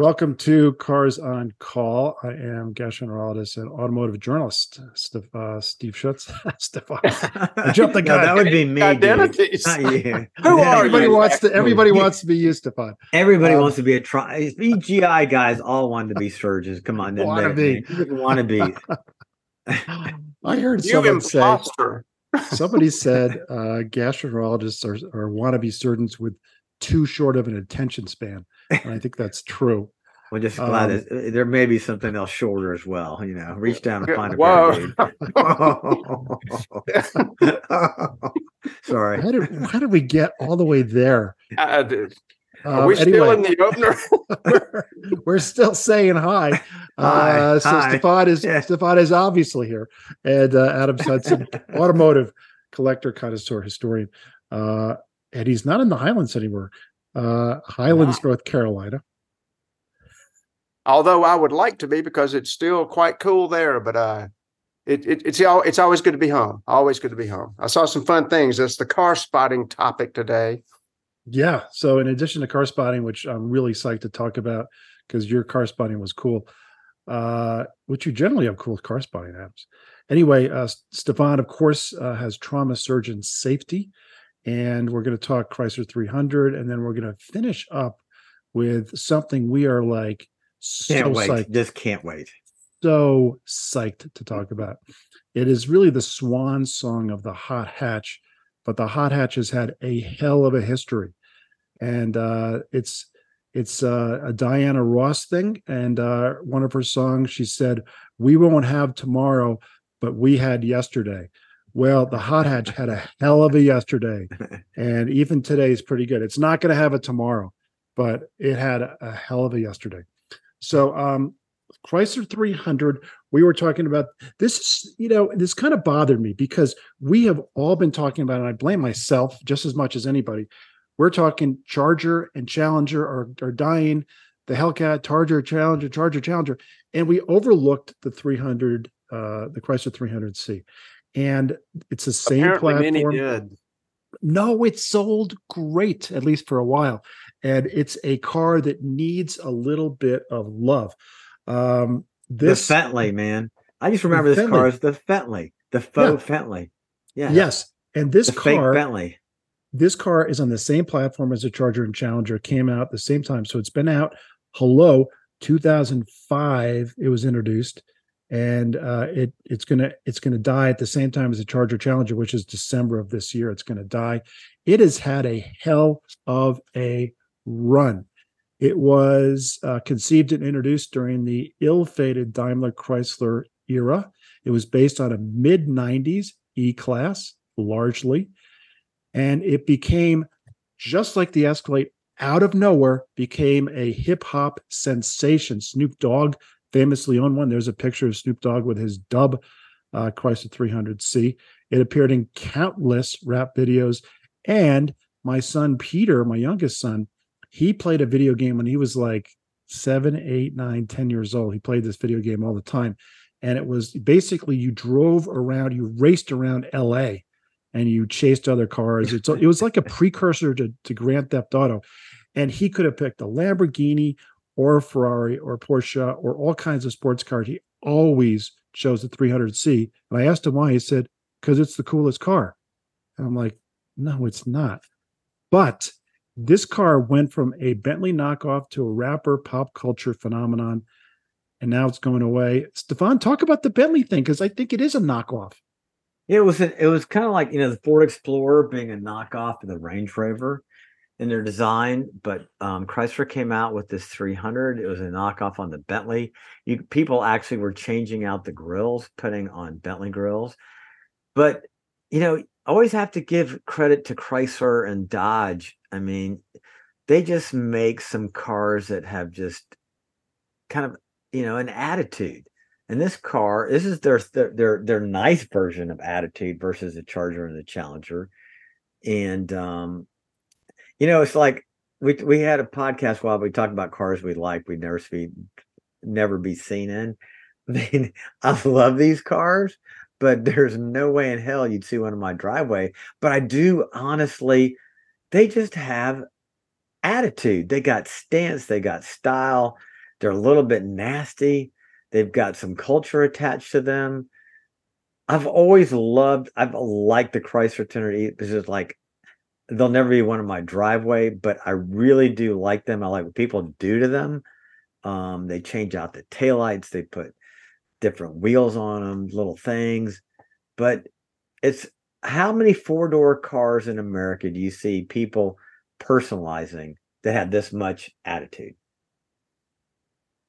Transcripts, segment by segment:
Welcome to Cars on Call. I am Gaston Geraldus, an automotive journalist. Steve, uh, Steve Schutz. Stefan. I jumped the No, gun. that would be me. Identities. Not you. Who are everybody you? wants to. Everybody wants to be you, Stefan. Everybody Um, wants to be a tri- BGI guys. All wanted to be surgeons. Come on, Wanna admit it, man. want to be. I heard You someone say. Somebody said uh, gastroenterologists are, are wannabe surgeons with too short of an attention span, and I think that's true. We're just glad Um, that uh, there may be something else shorter as well. You know, reach down and find a Whoa. band-aid. Sorry. How did how did we get all the way there? I did. Are Um, we still anyway. in the opener? we're, we're still saying hi. Hi, Uh, so hi. Stefan is Yeah. Stefan is obviously here, and uh, Adam Hudson, automotive collector, connoisseur, historian, uh, and he's not in the Highlands anymore. Uh, Highlands, North Carolina. Although I would like to be because it's still quite cool there, but uh, it, it it's it's always good to be home. Always good to be home. I saw some fun things. That's the car spotting topic today. Yeah. So in addition to car spotting, which I'm really psyched to talk about because your car spotting was cool, uh, which you generally have cool car spotting apps. Anyway, uh, Stefan, of course, uh, has trauma surgeon safety, and we're going to talk Chrysler 300, and then we're going to finish up with something we are like so Can't wait. psyched, Just can't wait. so psyched to talk about. It is really the swan song of the hot hatch, but the hot hatch has had a hell of a history, and uh, it's it's uh, a Diana Ross thing. And uh, one of her songs, she said, "We won't have tomorrow, but we had yesterday." Well, the hot hatch had a hell of a yesterday, and even today is pretty good. It's not going to have a tomorrow, but it had a, a hell of a yesterday. So, um, Chrysler 300, we were talking about this, is, you know, this kind of bothered me because we have all been talking about, and I blame myself just as much as anybody. We're talking Charger and Challenger are, are dying, the Hellcat, Charger, Challenger, Charger, Challenger, and we overlooked the 300, uh, the Chrysler 300C. And it's the same Apparently, many did. no, it sold great, at least for a while. And it's a car that needs a little bit of love. Um, this, the Fentley, man. I just remember this Bentley. car as the Fentley, the faux Fentley. Yeah. yes. And this The fake car, Bentley. this car is on the same platform as the Charger and Challenger. Came out at the same time. So it's been out. Hello, 2005, it was introduced. And uh, it it's gonna it's gonna die at the same time as the Charger Challenger, which is December of this year. It's gonna die. It has had a hell of a run. It was uh, conceived and introduced during the ill-fated Daimler Chrysler era. It was based on a mid 90s E class, largely, and it became just like the Escalade out of nowhere became a hip hop sensation. Snoop Dogg famously owned one. There's a picture of Snoop Dogg with his dub uh, Chrysler 300C. It appeared in countless rap videos. And my son Peter, my youngest son, he played a video game when he was like seven, eight, nine, ten years old. He played this video game all the time. And it was basically you drove around, you raced around LA and you chased other cars. It's, it was like a precursor to, to Grand Theft Auto. And he could have picked a Lamborghini or Ferrari or Porsche or all kinds of sports cars. He always chose the 300C. And I asked him why. He said, because it's the coolest car. And I'm like, no, it's not. But this car went from a Bentley knockoff to a rapper pop culture phenomenon. And now it's going away. Stefan, talk about the Bentley thing because I think it is a knockoff. It was it was kind of like you know the Ford Explorer being a knockoff of the Range Rover in their design, but um, Chrysler came out with this 300. It was a knockoff on the Bentley. You people actually were changing out the grills, putting on Bentley grills. But you know, always have to give credit to Chrysler and Dodge. I mean, they just make some cars that have just kind of you know an attitude. And this car, this is their their their, nice version of attitude versus the Charger and the Challenger. And um, you know, it's like we we had a podcast while we talked about cars we like, we'd never see never be seen in. I mean, I love these cars, but there's no way in hell you'd see one in my driveway. But I do honestly, they just have attitude. They got stance, they got style. They're a little bit nasty. They've got some culture attached to them. I've always loved, I've liked the Chrysler 300E. This is like, they'll never be one of my driveway, but I really do like them. I like what people do to them. Um, they change out the taillights, they put different wheels on them, little things. But it's how many four door cars in America do you see people personalizing that have this much attitude?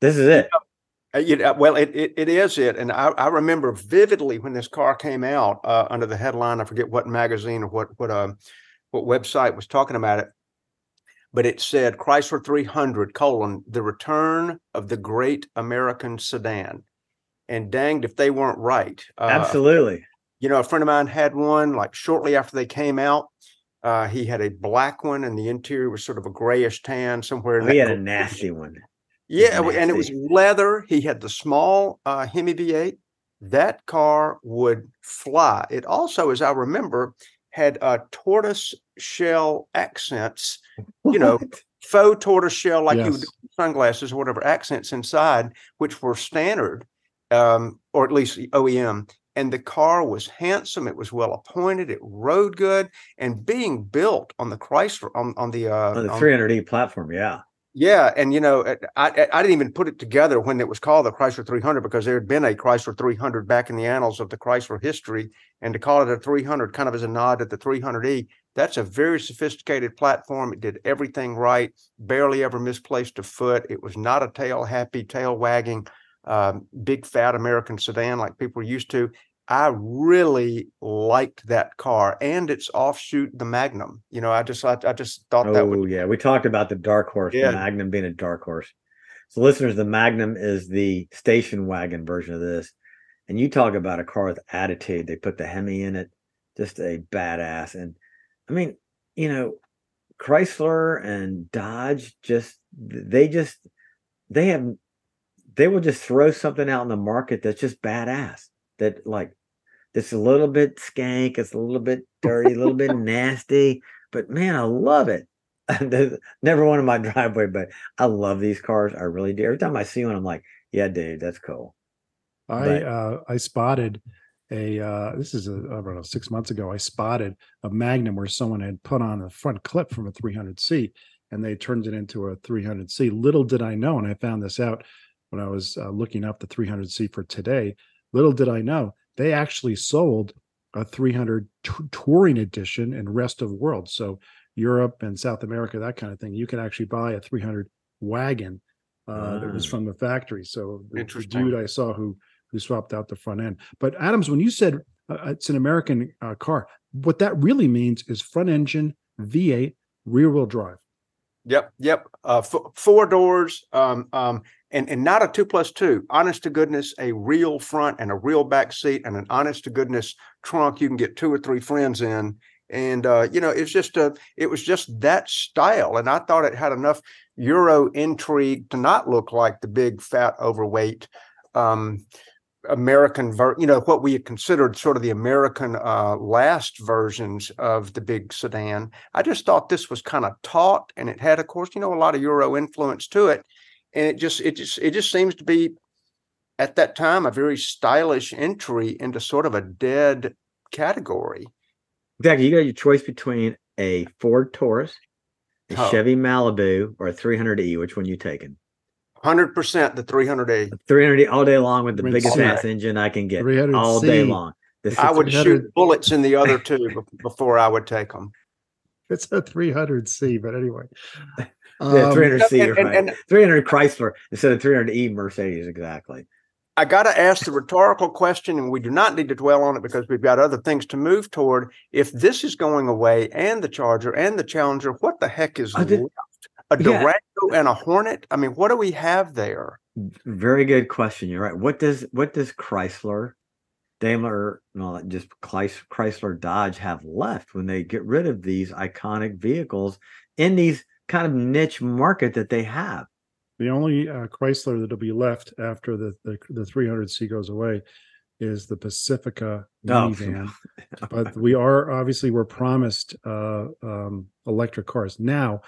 This is it. Uh, you know, well, it, it, it is it. And I, I remember vividly when this car came out uh, under the headline, I forget what magazine or what, what, um, what website was talking about it, but it said Chrysler 300 colon, the return of the great American sedan. And danged if they weren't right. Uh, Absolutely. You know, a friend of mine had one like shortly after they came out. Uh, he had a black one and the interior was sort of a grayish tan somewhere. in We that had a nasty one. yeah, w- and it was leather. He had the small uh, Hemi V8. That car would fly. It also, as I remember, had uh, tortoise shell accents. You know, faux tortoise shell, like you would do sunglasses or whatever accents inside, which were standard, um, or at least OEM. And the car was handsome. It was well appointed. It rode good, and being built on the Chrysler on on the uh, on the 300E platform. Yeah. Yeah, and you know, uh, I I didn't even put it together when it was called the Chrysler 300 because there had been a Chrysler 300 back in the annals of the Chrysler history, and to call it a 300 kind of as a nod to the 300e. That's a very sophisticated platform. It did everything right, barely ever misplaced a foot. It was not a tail happy, tail wagging, um, big fat American sedan like people used to. I really liked that car and its offshoot, the Magnum. You know, I just I, I just thought that Oh would yeah, we talked about the dark horse, Yeah. the Magnum being a dark horse. So listeners, the Magnum is the station wagon version of this. And you talk about a car with attitude. They put the Hemi in it, just a badass. And I mean, you know, Chrysler and Dodge just they just they have they will just throw something out in the market that's just badass. That like it's a little bit skank, it's a little bit dirty, a little bit nasty, but man, I love it. Never one in my driveway, but I love these cars. I really do. Every time I see one, I'm like, yeah, dude, that's cool. I But- uh, I spotted a uh, this is a, I don't know six months ago. I spotted a Magnum where someone had put on a front clip from a 300C and they turned it into a 300C. Little did I know, and I found this out when I was uh, looking up the 300C for today. Little did I know they actually sold a 300 t- touring edition in rest of world. So Europe and South America, that kind of thing. You can actually buy a 300 wagon uh, that was Ah. from the factory. So the, dude I saw who who swapped out the front end. But Adams, when you said uh, it's an American uh, car, what that really means is front engine V8 rear wheel drive. Yep, yep. Uh, f- four doors, um, um, and and not a two plus two. Honest to goodness, a real front and a real back seat, and an honest to goodness trunk. You can get two or three friends in, and uh, you know it's just a. It was just that style, and I thought it had enough Euro intrigue to not look like the big fat overweight. Um, American ver you know what we had considered sort of the American uh last versions of the big sedan. I just thought this was kind of taut and it had of course you know a lot of euro influence to it and it just it just it just seems to be at that time a very stylish entry into sort of a dead category. Exactly. You got your choice between a Ford Taurus, a Oh. Chevy Malibu, or a 300E. Which one you taking? 100% the 300A. 300E all day long with the Rinse biggest it. ass engine I can get 300C. all day long. This I would shoot bullets in the other two before I would take them. It's a 300C, but anyway. Yeah, Um, 300C. and- you're and- right. and- 300 Chrysler instead of 300E Mercedes. Exactly. I got to ask the rhetorical question, and we do not need to dwell on it because we've got other things to move toward. If this is going away, and the Charger and the Challenger, what the heck is did- left? A Yeah. Durango and a Hornet? I mean, what do we have there? Very good question. You're right. What does what does Chrysler, Daimler, no, just Chrysler, Dodge have left when they get rid of these iconic vehicles in these kind of niche market that they have? The only uh, Chrysler that'll be left after the, the the 300C goes away is the Pacifica No. minivan. but we are obviously we're promised uh, um, electric cars. Now,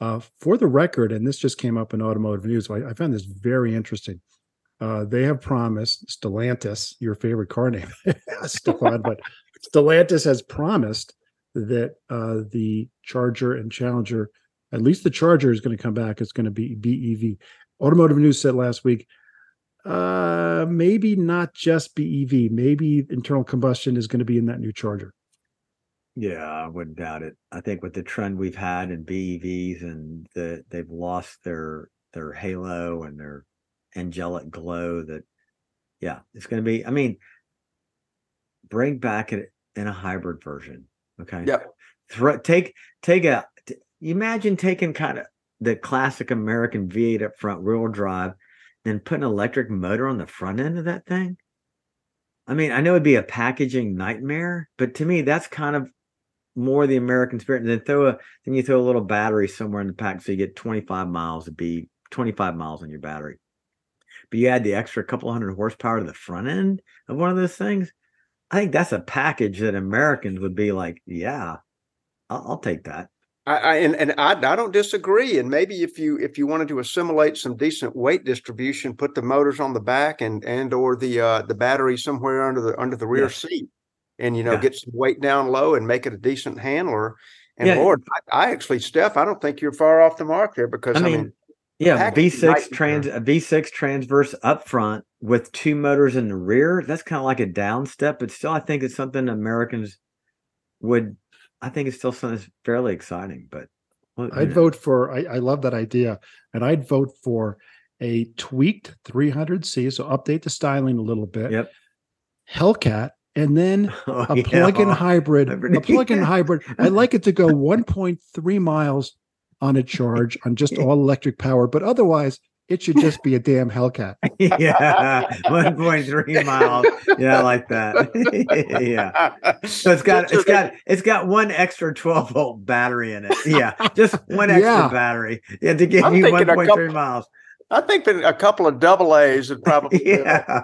Uh, for the record, and this just came up in automotive news, so I, I found this very interesting. Uh, they have promised Stellantis, your favorite car name, Stefan, but Stellantis has promised that uh, the Charger and Challenger, at least the Charger, is going to come back. It's going to be BEV. Automotive News said last week, uh, maybe not just BEV, maybe internal combustion is going to be in that new Charger. Yeah, I wouldn't doubt it. I think with the trend we've had in BEVs and the they've lost their their halo and their angelic glow that yeah, it's going to be I mean bring back it in a hybrid version, okay? Yep. Throw, take take a t- imagine taking kind of the classic American V8 up front wheel drive then put an electric motor on the front end of that thing. I mean, I know it'd be a packaging nightmare, but to me that's kind of more the American spirit. And then throw a then you throw a little battery somewhere in the pack so you get 25 miles to be 25 miles on your battery. But you add the extra couple hundred horsepower to the front end of one of those things. I think that's a package that Americans would be like, yeah, I'll, I'll take that. I, I and, and I, I don't disagree. And maybe if you if you wanted to assimilate some decent weight distribution, put the motors on the back and and or the uh, the battery somewhere under the under the rear Yeah. seat, and you know Yeah. get some weight down low and make it a decent handler. And Yeah. Lord, I, I actually, Steph, I don't think you're far off the mark there because I mean, mean, Yeah, V6 trans better. a V6 transverse up front with two motors in the rear. That's kind of like a down step, but still I think it's something Americans would I think it's still something that's fairly exciting. But well, I'd know, vote for. I, I love that idea, and I'd vote for a tweaked 300C. So update the styling a little bit. Yep. Hellcat, and then oh, a yeah. plug-in hybrid. Hybrid, A plug-in hybrid. I'd like it to go 1.3 miles on a charge on just all electric power, but otherwise it should just be a damn Hellcat. yeah, 1.3 miles. Yeah, I like that. yeah. So it's got it's got it's got one extra 12 volt battery in it. Yeah, just one extra Yeah. battery. Yeah, to give I'm you 1.3 miles. I think that a couple of double A's would probably. Yeah,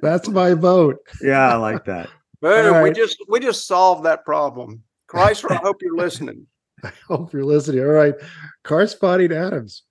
That's my vote. yeah, I like that. Boom, All we just we just solved that problem. Chrysler, I hope you're listening. I hope you're listening. All right. Car spotting Adams.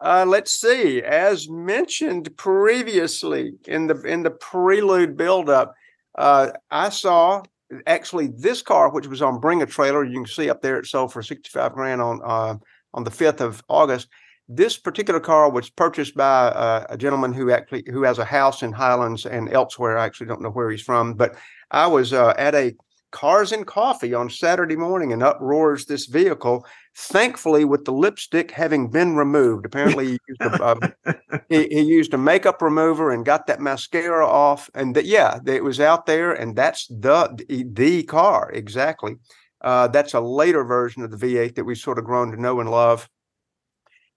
Uh, let's see. As mentioned previously in the in the prelude buildup, uh, I saw actually this car, which was on Bring a Trailer. You can see up there it sold for sixty five grand on uh, on the fifth of August. This particular car was purchased by uh, a gentleman who actually who has a house in Highlands and elsewhere. I actually don't know where he's from, but I was uh, at a Cars and Coffee on Saturday morning, and up roars this vehicle thankfully with the lipstick having been removed apparently he used a, uh, he, he used a makeup remover and got that mascara off and yeah it was out there and that's the the, the car exactly. Uh, that's a later version of the v8 that we've sort of grown to know and love.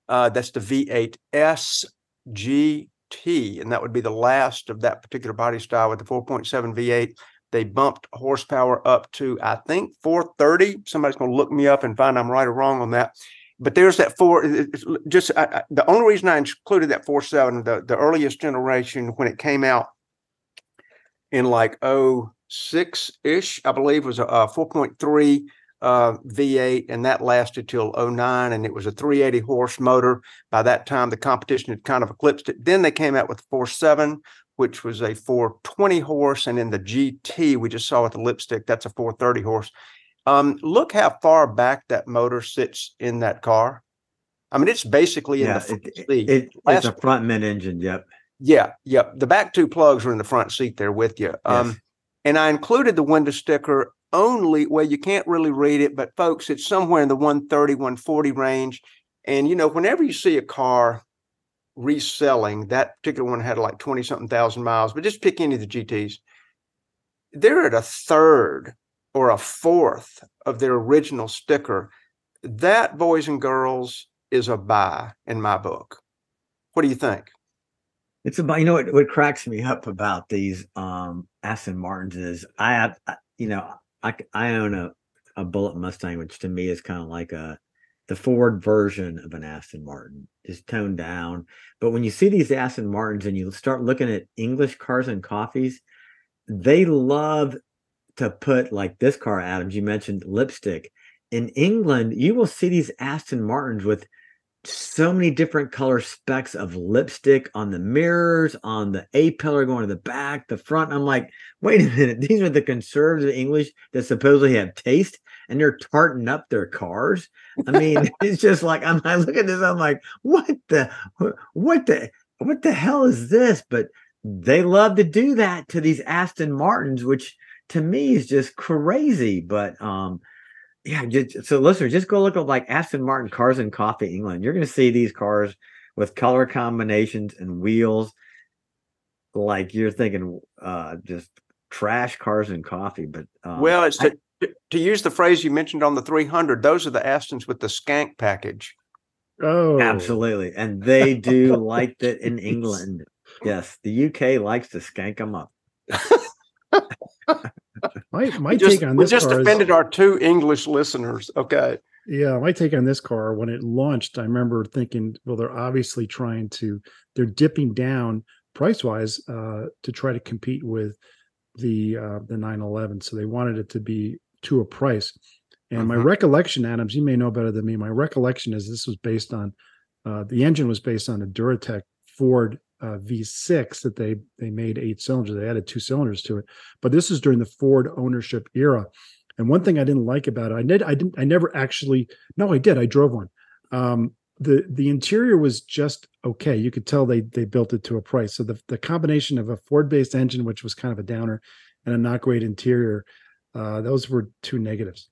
Uh, that's the v8 sgt and that would be the last of that particular body style with the 4.7 v8 they bumped horsepower up to I think 430. Somebody's going to look me up and find I'm right or wrong on that. But there's that four. just I, I, the only reason I included that four seven, the the earliest generation when it came out in like 06 ish, I believe was a, a 4.3 uh, V8, and that lasted till 09, and it was a 380 horse motor. By that time, the competition had kind of eclipsed it. Then they came out with 4.7, which was a 420 horse, and in the GT we just saw with the lipstick, that's a 430 horse. Um, look how far back that motor sits in that car. I mean, it's basically in the front it, seat. it, it's a front mid engine. Yep. Yeah, yep. The back two plugs are in the front seat there with you. Um, Yes. and I included the window sticker only well, you can't really read it, but folks, it's somewhere in the 130, 140 range. And you know, whenever you see a car reselling, that particular one had like 20 something thousand miles, but just pick any of the GTs. They're at a third or a fourth of their original sticker. That, boys and girls, is a buy in my book. What do you think? It's about you know what what cracks me up about these um Aston Martins is I have you know I I own a a Bullitt Mustang which to me is kind of like a the Ford version of an Aston Martin is toned down. But when you see these Aston Martins and you start looking at English cars and coffees they love to put like this car Adams you mentioned lipstick. In England, you will see these Aston Martins with so many different color specks of lipstick on the mirrors, on the A pillar going to the back, the front. I'm like, wait a minute, these are the conservative English that supposedly have taste and they're tarting up their cars. I mean, it's just like I'm I look at this, I'm like, what the what the what the hell is this? But they love to do that to these Aston Martins, which to me is just crazy. But um yeah, just, so listeners, just go look up like Aston Martin Cars and Coffee England. You're going to see these cars with color combinations and wheels. Like you're thinking uh just trash cars and coffee but um, well it's to, to use the phrase you mentioned on the 300 those are the astons with the skank package. Oh, absolutely and they do like that in england. Yes the uk likes to skank them up My my we just, take on we this just car is- offended our two english listeners okay Yeah, my take on this car when it launched, I remember thinking, well, they're obviously trying to, they're dipping down price wise uh, to try to compete with the uh, the 911. So they wanted it to be to a price. And my Mhm. recollection, Adams, you may know better than me. My recollection is this was based on uh, the engine was based on a Duratec Ford uh, V6 that they they made eight cylinders. They added two cylinders to it, but this is during the Ford ownership era. And one thing I didn't like about it, I did, I didn't, I never actually, no, I did. I drove one. Um, the the interior was just okay. You could tell they they built it to a price. So the the combination of a Ford based engine, which was kind of a downer, and a not great interior, uh, those were two negatives.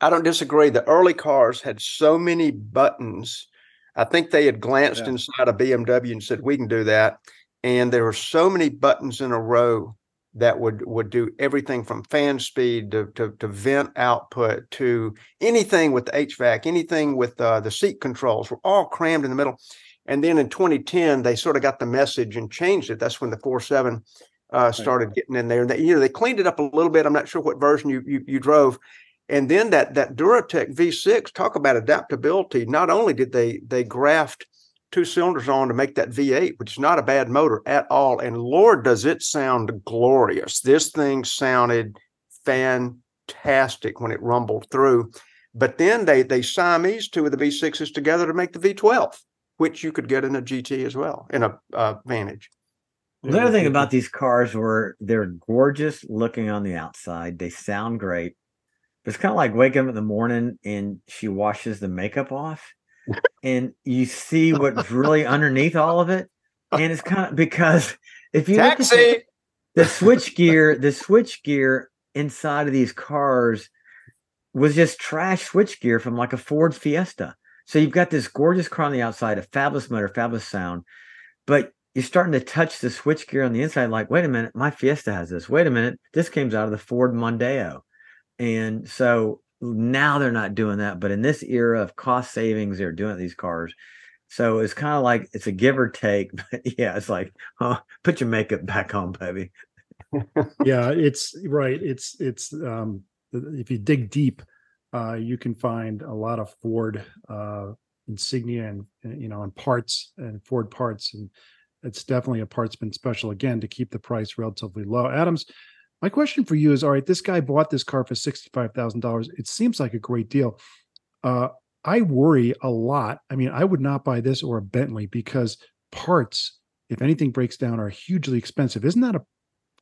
I don't disagree. The early cars had so many buttons. I think they had glanced Yeah. inside a BMW and said, "We can do that." And there were so many buttons in a row that would would do everything from fan speed to to, to vent output to anything with the HVAC, anything with uh, the seat controls were all crammed in the middle. And then in 2010, they sort of got the message and changed it. That's when the 47 uh, started getting in there. And they, you know, they cleaned it up a little bit. I'm not sure what version you you, you drove. And then that that Duratec V6, talk about adaptability. Not only did they they graft two cylinders on to make that V8, which is not a bad motor at all. And Lord, does it sound glorious. This thing sounded fantastic when it rumbled through. But then they they Siamese two of the V6s together to make the V12, which you could get in a GT as well, in a uh, Vantage. the other thing about these cars were they're gorgeous looking on the outside they sound great it's kind of like waking up in the morning and she washes the makeup off and you see what's really underneath all of it and it's kind of because if you look at the, Taxi. the switch gear the switch gear inside of these cars was just trash switch gear from like a ford fiesta. So you've got this gorgeous car on the outside a fabulous motor fabulous sound but you're starting to touch the switch gear on the inside like wait a minute my fiesta has this. Wait a minute this comes out of the ford mondeo and so now they're not doing that but in this era of cost savings they're doing these cars so it's kind of like it's a give or take but yeah it's like oh put your makeup back on baby yeah, it's right. It's it's um if you dig deep, uh you can find a lot of Ford uh insignia and uh, you know and parts and Ford parts and it's definitely a partsman special again to keep the price relatively low. Adams, my question for you is all right, this guy bought this car for $65,000. It seems like a great deal. Uh I worry a lot. I mean, I would not buy this or a Bentley because parts if anything breaks down are hugely expensive. Isn't that a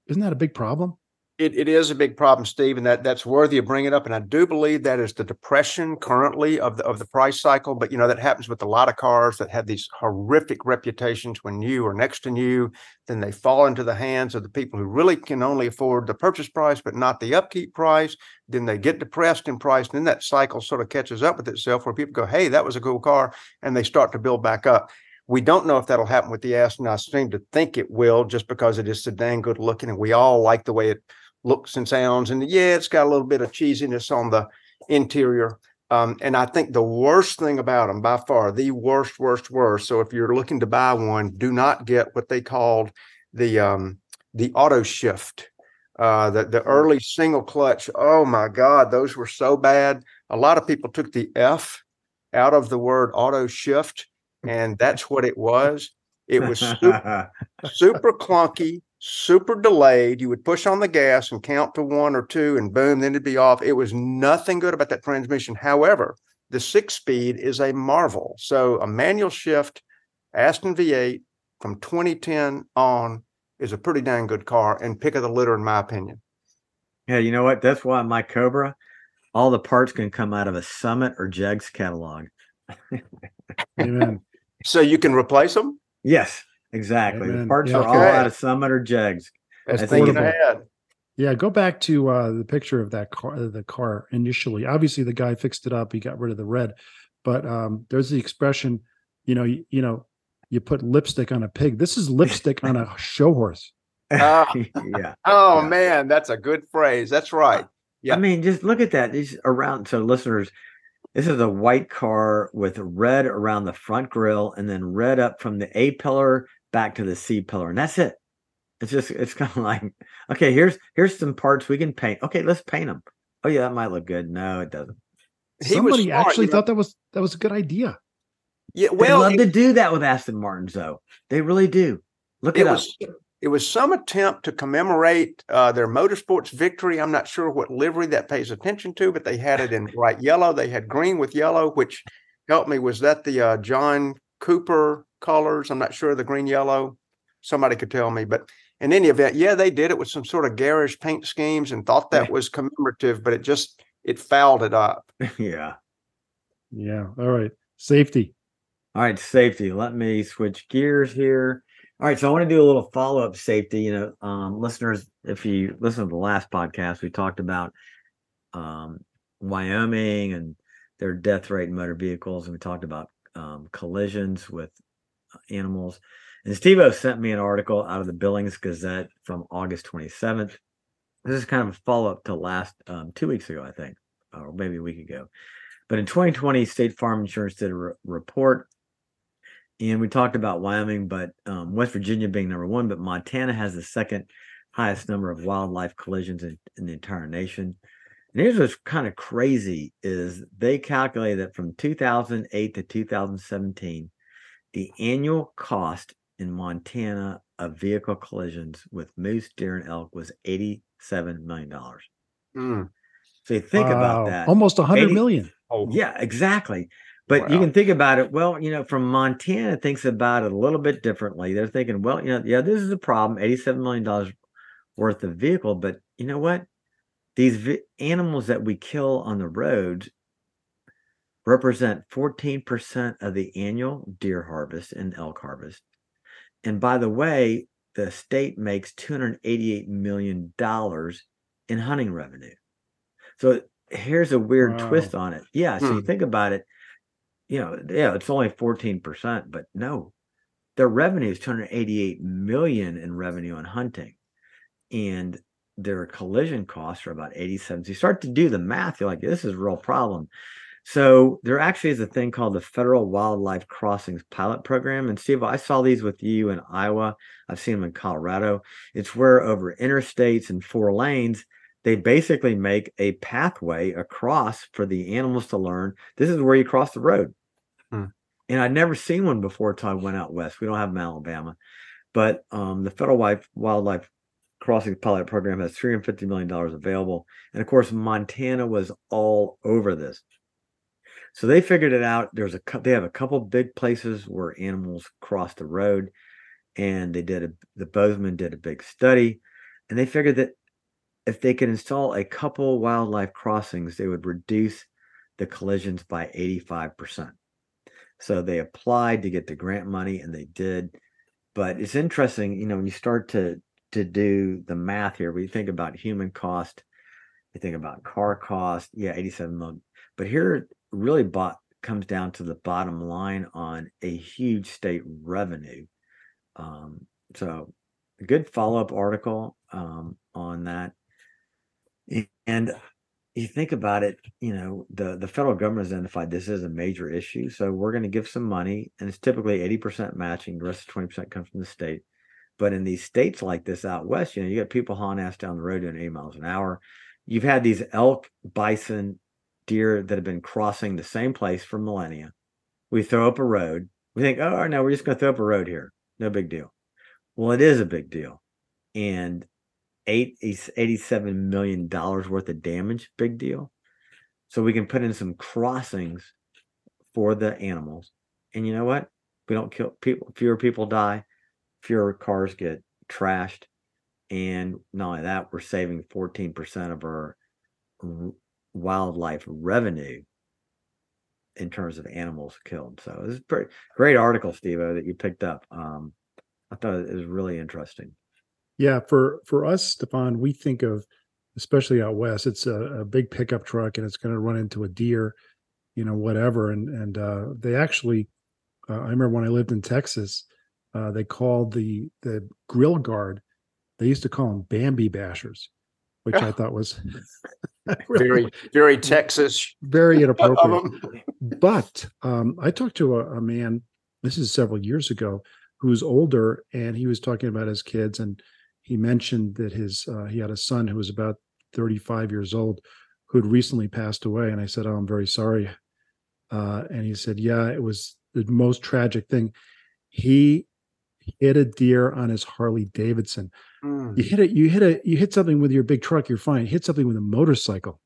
isn't that a big problem? It, it is a big problem, Steve, and that that's worthy of bringing up. And I do believe that is the depression currently of the of the price cycle. But you know that happens with a lot of cars that have these horrific reputations when new or next to new. Then they fall into the hands of the people who really can only afford the purchase price, but not the upkeep price. Then they get depressed in price, and then that cycle sort of catches up with itself, where people go, "Hey, that was a cool car," and they start to build back up. We don't know if that'll happen with the Aston. I seem to think it will, just because it is so dang good looking, and we all like the way it looks and sounds. And yeah, it's got a little bit of cheesiness on the interior. Um, and I think the worst thing about them, by far, the worst, worst, worst. So if you're looking to buy one, do not get what they called the um, the auto shift. Uh, the the early single clutch. Oh my God, those were so bad. A lot of people took the F out of the word auto shift, and that's what it was. It was super, super clunky. Super delayed. You would push on the gas and count to one or two, and boom, then it'd be off. It was nothing good about that transmission. However, the six speed is a marvel. So a manual shift Aston V8 from 2010 on is a pretty dang good car and pick of the litter, in my opinion. Yeah, you know what? That's why my Cobra, all the parts can come out of a Summit or Jegs catalog. Amen. So you can replace them. Yes, exactly. The parts Yeah, are all okay. out of Summit or Jegs. That's I think- ahead. Yeah, go back to uh, the picture of that car. The car initially, obviously, the guy fixed it up. He got rid of the red, but um, there's the expression, you know, you, you know, you put lipstick on a pig. This is lipstick on a show horse. Ah. yeah. Oh Yeah. man, that's a good phrase. That's right. Yeah. I mean, just look at that. These around so listeners, this is a white car with red around the front grille and then red up from the A pillar back to the C pillar. And that's it. It's just it's kind of like, okay, here's here's some parts we can paint. Okay, let's paint them. Oh yeah, that might look good. No, it doesn't. He Somebody smart, actually you know? thought that was that was a good idea. Yeah, They well, love it, to do that with Aston Martins, though. They really do. Look it, it up. it was some attempt to commemorate uh, their motorsports victory. I'm not sure what livery that pays attention to, but they had it in bright yellow. They had green with yellow, which helped me. Was that the uh, John Cooper colors? I'm not sure the green yellow. Somebody could tell me, but in any event, yeah, they did it with some sort of garish paint schemes and thought that was commemorative, but it just it fouled it up. yeah. Yeah. All right. Safety. All right, safety. Let me switch gears here. All right, so I want to do a little follow up safety. You know, um, listeners, if you listen to the last podcast, we talked about um, Wyoming and their death rate in motor vehicles, and we talked about um, collisions with animals. And Steve sent me an article out of the Billings Gazette from August 27th. This is kind of a follow up to last um, two weeks ago, I think, or maybe a week ago. But in 2020, State Farm Insurance did a re- report and we talked about Wyoming, but um, West Virginia being number one, but Montana has the second highest number of wildlife collisions in, in the entire nation. And here's what's kind of crazy is they calculated that from 2008 to 2017, the annual cost in Montana of vehicle collisions with moose, deer, and elk was 87 million dollars. Mm. So you think about that. Almost a hundred 80 million. Oh, Yeah, exactly. But you can think about it. Well, you know, from Montana thinks about it a little bit differently. They're thinking, well, you know, yeah, this is a problem, eighty-seven million dollars worth of vehicle, but you know what? These vi- animals that we kill on the roads represent fourteen percent of the annual deer harvest and elk harvest. And by the way, the state makes two hundred eighty-eight million dollars in hunting revenue. So here's a weird Wow. twist on it. Yeah. So you Hmm. think about it, you know, yeah, it's only 14%, but no, their revenue is 288 million in revenue on hunting. And their collision costs are about 87. So you start to do the math, you're like, this is a real problem. So there actually is a thing called the Federal Wildlife Crossings Pilot Program. And Steve, I saw these with you in Iowa. I've seen them in Colorado. It's where over interstates and four lanes, they basically make a pathway across for the animals to learn this is where you cross the road. Hmm. And I'd never seen one before until I went out west. We don't have them in Alabama. But um, the Federal Wildlife, Wildlife Crossings Pilot Program has $350 million available. And of course, Montana was all over this. So they figured it out. There's a they have a couple big places where animals cross the road, and they did a the Bozeman did a big study, and they figured that if they could install a couple wildlife crossings, they would reduce the collisions by 85%. So they applied to get the grant money and they did. But it's interesting, you know, when you start to to do the math here, we think about human cost, you think about car cost, yeah, 87 million. But here really bought comes down to the bottom line on a huge state revenue. Um, so a good follow-up article um, on that. And you think about it, you know, the, the federal government has identified this as a major issue. So we're going to give some money, and it's typically 80% matching, the rest of 20% comes from the state. But in these states like this out west, you know, you got people hauling ass down the road doing 80 miles an hour. You've had these elk, bison, deer that have been crossing the same place for millennia. We throw up a road. We think, oh, no, we're just going to throw up a road here. No big deal. Well, it is a big deal and eight eighty-seven million dollars worth of damage. Big deal. So we can put in some crossings for the animals, and you know what? We don't kill people. Fewer people die. Fewer cars get trashed, and not only that, we're saving fourteen percent of our wildlife revenue in terms of animals killed. So is pretty great article, Steve, that you picked up. Um, I thought it was really interesting. Yeah, for for us, Stefan, we think of especially out west, it's a, a big pickup truck and it's going to run into a deer, you know, whatever. And and uh, they actually, uh, I remember when I lived in Texas, uh, they called the the grill guard. They used to call them Bambi bashers, which I thought was really Very, very Texas. very inappropriate. 'em. but um, I talked to a, a man, this is several years ago, who's older, and he was talking about his kids, and he mentioned that his uh, he had a son who was about 35 years old, who had recently passed away, and I said, "Oh, I'm very sorry," uh, and he said, "Yeah, it was the most tragic thing. He hit a deer on his Harley Davidson. Mm. You hit it, you hit a, you hit something with your big truck, you're fine. Hit something with a motorcycle."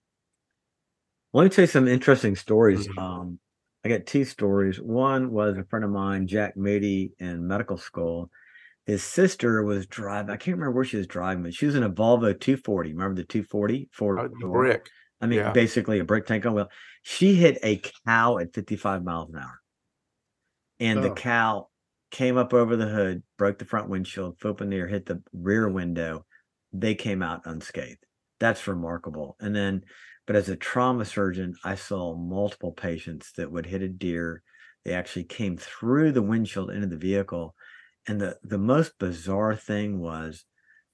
Let me tell you some interesting stories. Mhm. Um, I got two stories. One was a friend of mine, Jack Moody, in medical school. His sister was driving. I can't remember where she was driving, but she was in a Volvo 240. Remember the 240? Four Oh, the brick. I mean, Yeah. basically a brick tank on wheel. She hit a cow at 55 miles an hour. And the Oh. cow came up over the hood, broke the front windshield, air, hit the rear window. They came out unscathed. That's remarkable. And then, but as a trauma surgeon, I saw multiple patients that would hit a deer. They actually came through the windshield into the vehicle. And the, the most bizarre thing was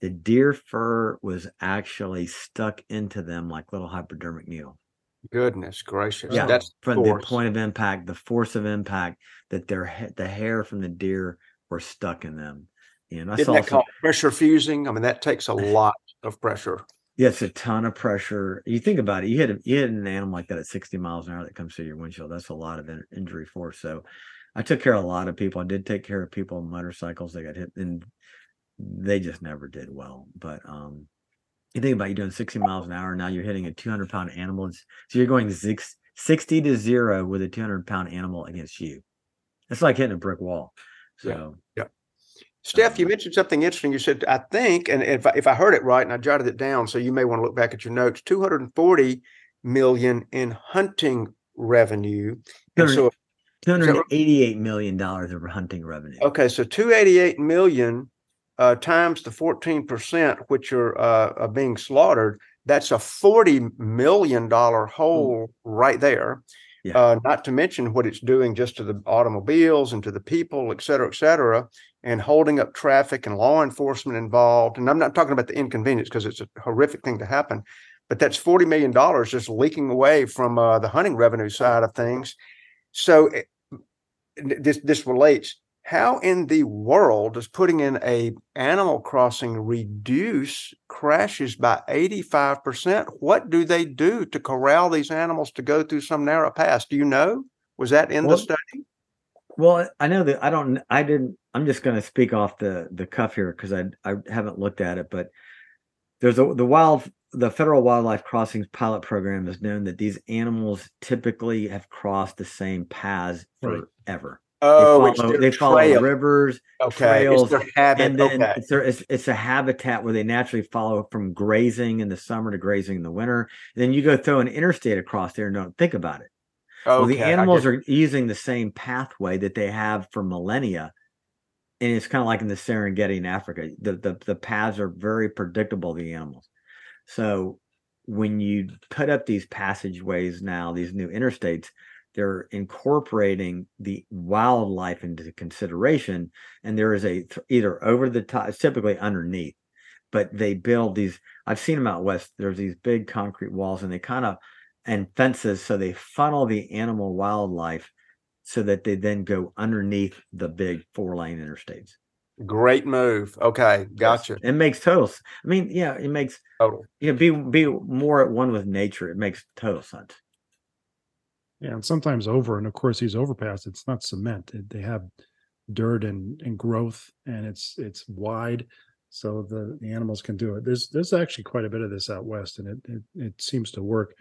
the deer fur was actually stuck into them like little hypodermic needles. Goodness gracious. Yeah, That's from force. the point of impact, the force of impact that their the hair from the deer were stuck in them. And I Isn't saw that some, called pressure fusing? I mean, that takes a lot of pressure. yes, a ton of pressure. You think about it, you hit a, you hit an animal like that at 60 miles an hour that comes through your windshield. That's a lot of in- injury force. So I took care of a lot of people. I did take care of people on motorcycles They got hit and they just never did well. But um you think about you doing 60 miles an hour, now you're hitting a 200 pound animal. So you're going six, 60 to zero with a 200 pound animal against you. It's like hitting a brick wall. So yeah. So Steph, you Um, mentioned something interesting. You said, I think, and if I, if I heard it right, and I jotted it down, so you may want to look back at your notes, 240 million in hunting revenue. And so, 288 million dollars of hunting revenue. okay, so 288 million uh, times the 14%, which are, uh, are being slaughtered, that's a $40 million hole right there. Mm. Yeah. Uh, not to mention what it's doing just to the automobiles and to the people, et cetera, et cetera, and holding up traffic and law enforcement involved. And I'm not talking about the inconvenience because it's a horrific thing to happen, but that's $40 million just leaking away from uh, the hunting revenue side of things. So it- this this relates. How in the world does putting in a Animal Crossing reduce crashes by 85%? What do they do to corral these animals to go through some narrow pass? Do you know? Was that in Well, the study? Well, I know that I don't. I didn't. I'm just going to speak off the the cuff here because I I haven't looked at it. But there's a the wild the federal wildlife crossings pilot program has known that these animals typically have crossed the same paths Right. forever. Oh, they follow, they follow rivers, Okay, trails, and then okay. it's, their, it's it's a habitat where they naturally follow from grazing in the summer to grazing in the winter. then you go throw an interstate across there and don't think about it. Well, the animals are using the same pathway that they have for millennia. And it's kind of like in the Serengeti in Africa. The, the the paths are very predictable, the animals. So when you put up these passageways now, these new interstates, they're incorporating the wildlife into consideration. And there is a th- either over the top, it's typically underneath, but they build these. I've seen them out west. There's these big concrete walls, and they kind of and fences so they funnel the animal wildlife so that they then go underneath the big four lane interstates. Great move. Okay, gotcha. It makes total. I mean, yeah, it makes Total. you know, be be more at one with nature. It makes total sense. Yeah, and sometimes over, and of course these overpass, it's not cement. It- They have dirt and and growth, and it's it's wide. so the, the animals can do it. There's there's actually quite a bit of this out west, and it it, it seems to work.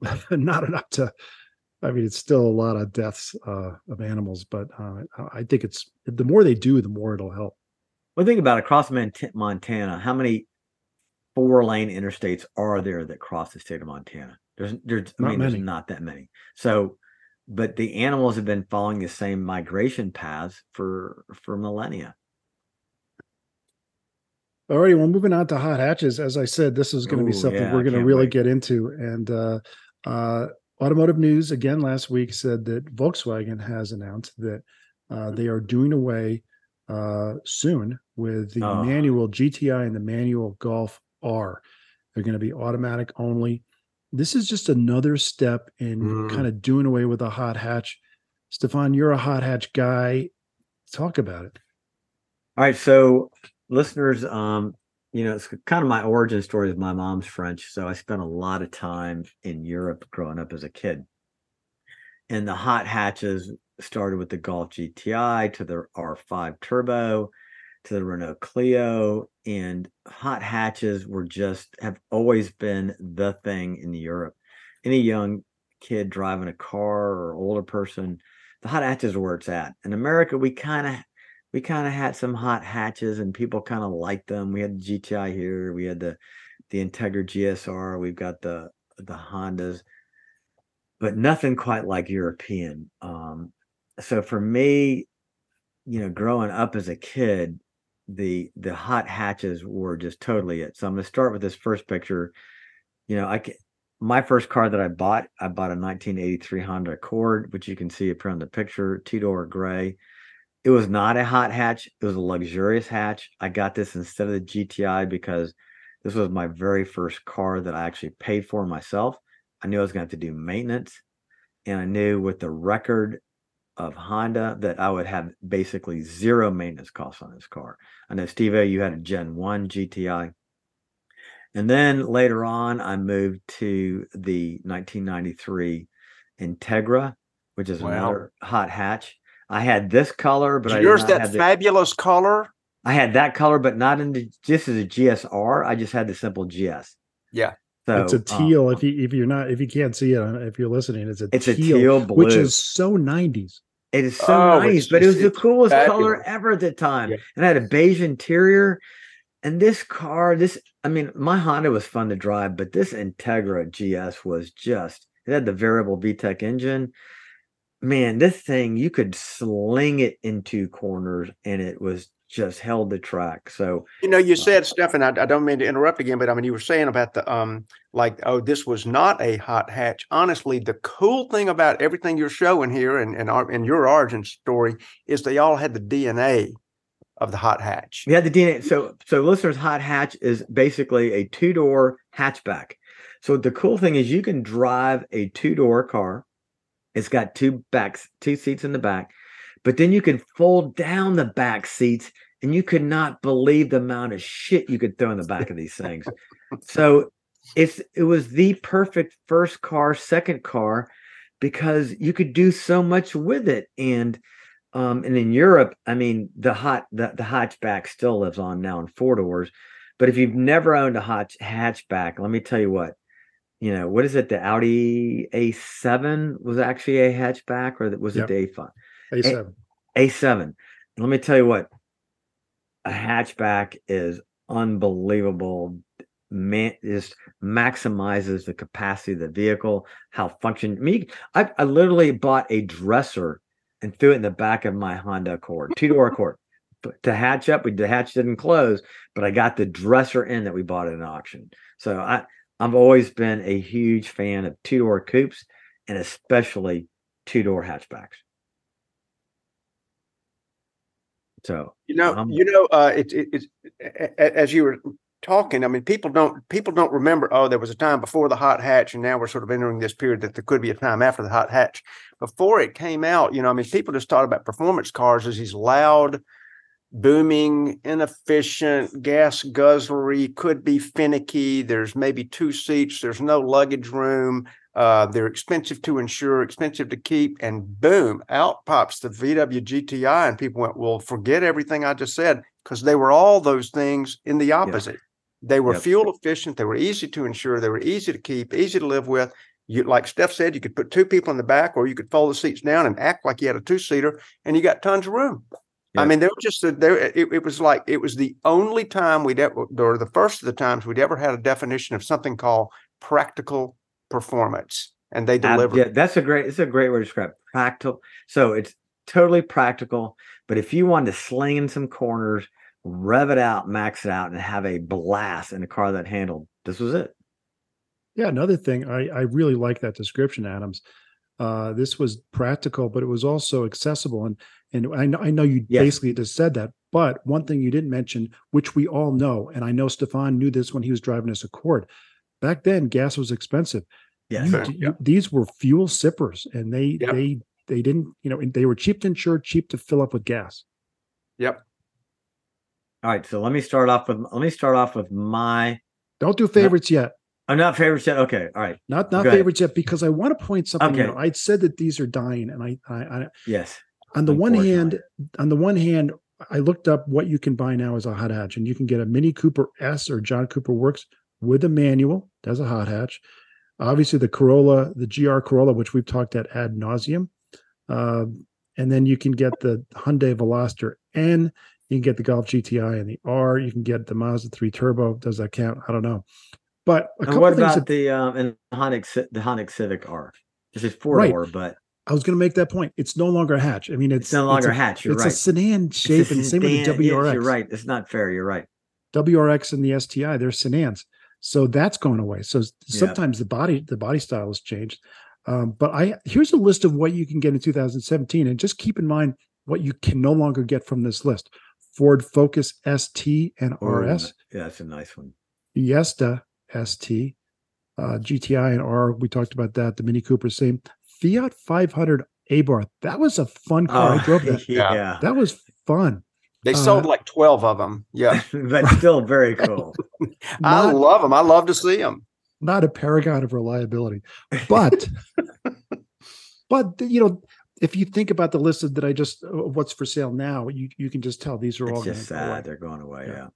Not enough to. I mean, it's still a lot of deaths uh, of animals, but uh, I think it's the more they do, the more it'll help. Well, think about across Montana. How many four lane interstates are there that cross the state of Montana? There's, there's, I mean, many. there's not that many. So, but the animals have been following the same migration paths for for millennia. All righty, well, moving on to hot hatches. As I said, this is going to be something yeah, we're going to really wait. get into. And uh, uh, Automotive News again last week said that Volkswagen has announced that uh, they are doing away uh, soon with the oh. manual GTI and the manual Golf R. They're going to be automatic only. This is just another step in mm. kind of doing away with a hot hatch. Stephan, you're a hot hatch guy. Talk about it. All right, so listeners, um, you know, it's kind of my origin story is my mom's French. So I spent a lot of time in Europe growing up as a kid. And the hot hatches started with the Golf GTI to the R5 Turbo to the Renault Clio. And hot hatches were just have always been the thing in Europe. Any young kid driving a car or older person, the hot hatches are where it's at. In America, we kind of we kind of had some hot hatches and people kind of liked them. We had the GTI here, we had the the Integra GSR, we've got the the Hondas, but nothing quite like European. Um, so for me, you know, growing up as a kid, the the hot hatches were just totally it. So I'm going to start with this first picture. You know, I my first car that I bought, I bought a 1983 Honda Accord, which you can see up here on the picture, two door gray. It was not a hot hatch. It was a luxurious hatch. I got this instead of the GTI because this was my very first car that I actually paid for myself. I knew I was going to have to do maintenance. And I knew with the record of Honda that I would have basically zero maintenance costs on this car. I know, Steve, you had a Gen 1 GTI. And then later on, I moved to the 1993 Integra, which is wow. another hot hatch. I had this color, but yours that fabulous the, color. I had that color, but not in the just as a GSR. I just had the simple GS. Yeah. So, it's a teal. Um, if you if you're not if you can't see it if you're listening, it's a it's teal, a teal blue, which is so nineties. It is so oh, nice, but it was the coolest fabulous. color ever at the time. Yeah. And I had a beige interior. And this car, this I mean, my Honda was fun to drive, but this Integra GS was just it had the variable VTEC engine man, this thing you could sling it into corners and it was just held the track. So you know, you uh, said Stephan, I, I, don't mean to interrupt again, but I mean you were saying about the um like oh this was not a hot hatch. Honestly, the cool thing about everything you're showing here and and our in your origin story is they all had the DNA of the hot hatch. Yeah, the DNA. So so listeners, hot hatch is basically a two door hatchback. So the cool thing is you can drive a two door car it's got two backs, two seats in the back, but then you can fold down the back seats and you could not believe the amount of shit you could throw in the back of these things. so it's it was the perfect first car, second car, because you could do so much with it. And um, and in Europe, I mean, the hot the, the hatchback still lives on now in four doors. But if you've never owned a hot hatchback, let me tell you what, you know, what is it? The Audi A7 was actually a hatchback, or was yep. it the A5? A7. A, A7. Let me tell you what, a hatchback is unbelievable. Man, just maximizes the capacity of the vehicle, how function. Me, I, I literally bought a dresser and threw it in the back of my Honda Accord, two door Accord. But to hatch up, we the hatch didn't close, but I got the dresser in that we bought at an auction. So I I've always been a huge fan of two door coupes and especially two door hatchbacks. So you know, um, you know, uh, it's it, it, as you were talking. I mean, people don't people don't remember. Oh, there was a time before the hot hatch, and now we're sort of entering this period that there could be a time after the hot hatch. Before it came out, you know, I mean, people just thought about performance cars as these loud, booming, inefficient, gas guzzlery, could be finicky. There's maybe two seats, there's no luggage room. Uh, they're expensive to insure, expensive to keep, and boom, out pops the VW GTI. And people went, Well, forget everything I just said. because they were all those things in the opposite. They were Yep. fuel efficient. They were easy to insure. They were easy to keep, easy to live with. You, like Steph said, you could put two people in the back, or you could fold the seats down and act like you had a two seater, and you got tons of room. I mean, there was just there. It, it was like it was the only time we'd ever, or the first of the times we'd ever had a definition of something called practical performance, and they Ab- delivered. Yeah, that's a great. It's a great word to describe practical. So it's totally practical. But if you wanted to sling in some corners, rev it out, max it out, and have a blast in a car that handled, this was it. Yeah, another thing I I really like that description, Adams. Uh, this was practical, but it was also accessible, and and I know I know you Yes. basically just said that. But one thing you didn't mention, which we all know, and I know Stephan knew this when he was driving his Accord. Back then, gas was expensive. Yes. You Sure, d- yeah. you- these were fuel sippers, and they Yep. they they didn't you know they were cheap to insure, cheap to fill up with gas. Yep. All right. So let me start off with let me start off with my. Don't do favorites yet. I'm not favorites yet. Okay. All right. Not not Go ahead. favorites yet because I want to point something Okay. out. I'd said that these are dying, and I I, I Yes. on the one hand, on the one hand, I looked up what you can buy now as a hot hatch, and you can get a Mini Cooper S or John Cooper Works with a manual. That's a hot hatch. Obviously, the Corolla, the GR Corolla, which we've talked at ad nauseum, um, and then you can get the Hyundai Veloster N. You can get the Golf GTI and the R. You can get the Mazda 3 Turbo. Does that count? I don't know. But a And couple what about that the um and Honda the Honda Civic R? This is four Right. door, but I was going to make that point. It's no longer a hatch. I mean, it's, it's, no longer a, a hatch. You're it's right. It's a sedan It's a shape, and same with the sedan. Yes, WRX. you're right. It's not fair. You're right. WRX and the STI, they're sedans. So that's going away. So Yeah. sometimes the body the body style has changed. Um, but I here's a list of what you can get in 2017, and just keep in mind what you can no longer get from this list: Ford Focus ST and RS, Yeah, that's a nice one. Fiesta ST, uh, GTI and R. We talked about that. The Mini Cooper, same. Fiat 500 Abarth. That was a fun car. I drove that. Oh, Yeah. That was fun. They Uh, sold like twelve of them. Yeah, but still very cool. I love them. I love to see them. not a paragon of reliability but but you know if you think about the list of- that i just of what's for sale now you you can just tell these are all It's going just to go away. they're going away. Yeah. Yeah.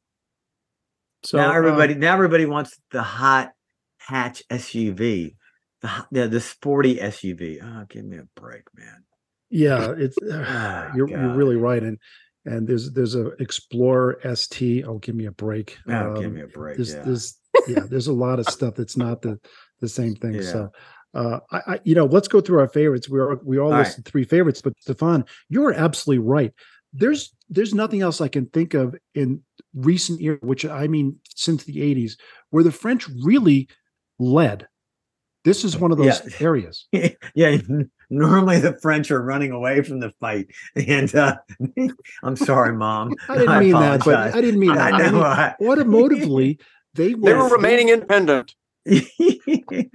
so now uh, everybody, now everybody wants the hot hatch SUV, the the the sporty SUV. Oh, give me a break, man. yeah it's Ah, you're, you're really right and and there's there's a explorer st oh give me a break Oh, give Um, me a break. there's yeah. there's yeah there's a lot of stuff that's not the the same thing Yeah. so uh I, I you know let's go through our favorites we are we all All right. listed three favorites but stephan you're absolutely right there's there's nothing else i can think of in recent years which i mean since the 80s where the french really led this is one of those Yeah. areas yeah. Normally the French are running away from the fight, and uh, I'm sorry, mom. i didn't mean that but i didn't mean that I I know. mean, I- automotively they They were were remaining independent. they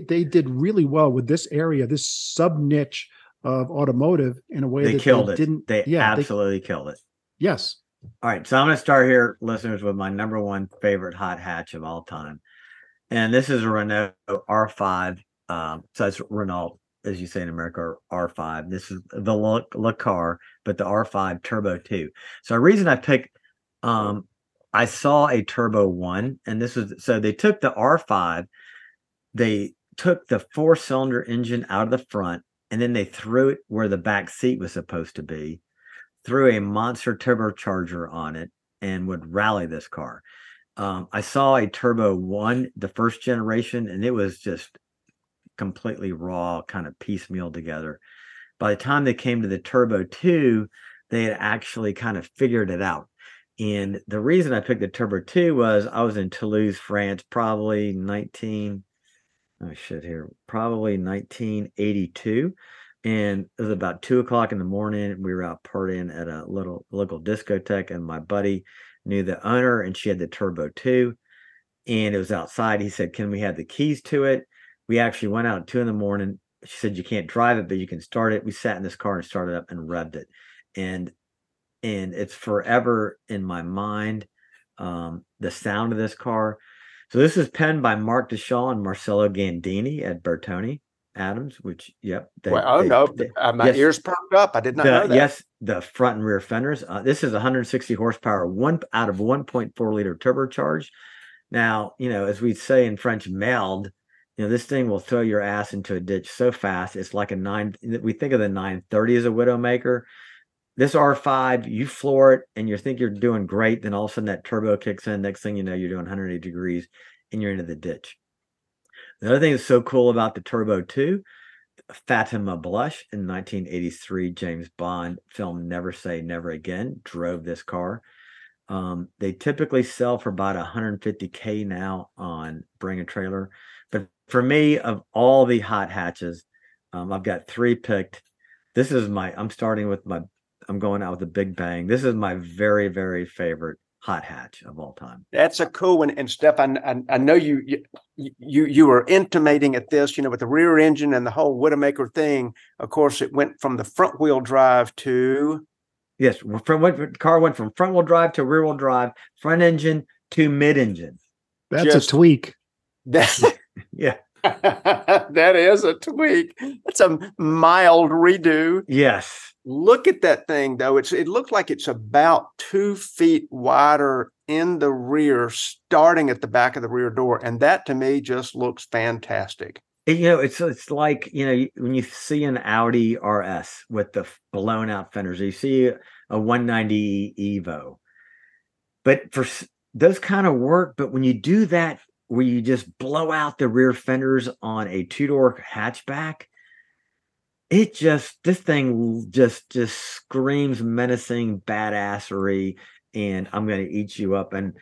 they did really well with this area, this sub niche of automotive in a way they that killed they it. didn't. they yeah, they- absolutely killed it. yes, All right, so I'm going to start here, listeners, with my number one favorite hot hatch of all time, and this is a Renault R5. Um, so it's Renault, as you say in America, R5. This is the Le, Le car, but the R5 Turbo 2. So the reason I picked, um, I saw a Turbo One, and this was so they took the R5, they took the four cylinder engine out of the front, and then they threw it where the back seat was supposed to be threw a monster turbocharger on it and would rally this car. Um, I saw a Turbo One, the first generation, and it was just completely raw, kind of piecemeal together. By the time they came to the Turbo Two, they had actually kind of figured it out. And the reason I picked the Turbo Two was I was in Toulouse, France, probably 19. Oh shit! Here, probably 1982 and it was about two o'clock in the morning. We were out partying at a little local discotheque, and my buddy knew the owner, and she had the Turbo 2, and it was outside. He said, "Can we have the keys to it?" We actually went out at two in the morning. She said, "You can't drive it, but you can start it." We sat in this car and started up and revved it, and and it's forever in my mind. Um, the sound of this car. So this is penned by Marc Deschamps and Marcello Gandini at Bertone Adams, which yep. they- Well, oh they- no, they- uh, my yes. ears perked up. I did not the- know that. Yes, the front and rear fenders. Uh, this is 160 horsepower, one out of 1.4 liter turbocharged. Now, you know, as we say in French, mailed. You know, this thing will throw your ass into a ditch so fast. It's like a nine. We think of the 930 as a widowmaker. This R5, you floor it and you think you're doing great. Then all of a sudden that turbo kicks in. Next thing you know, you're doing 180 degrees and you're into the ditch. The other thing that's so cool about the Turbo 2, Fatima Blush in 1983 James Bond film Never Say Never Again drove this car. Um, they typically sell for about 150k now on Bring a Trailer, for me, of all the hot hatches, um, I've got three picked. This is my. I'm starting with my. I'm going out with a big bang. This is my very very favorite hot hatch of all time. That's a cool one. And Stephan, I, I know you, you you you were intimating at this, you know, with the rear engine and the whole Widowmaker thing. Of course, it went from the front wheel drive to Yes, from what car went from front wheel drive to rear wheel drive, front engine to mid engine. That's Just- a tweak. that. Yeah. that is a tweak. That's a mild redo. Yes. Look at that thing though. It's it looks like it's about two feet wider in the rear, starting at the back of the rear door, and that to me just looks fantastic. You know, it's it's like you know when you see an Audi RS with the blown out fenders, you see a 190 Evo. But for those kind of work, but when you do that, where you just blow out the rear fenders on a two door hatchback, it just this thing just just screams menacing badassery, and I'm going to eat you up. And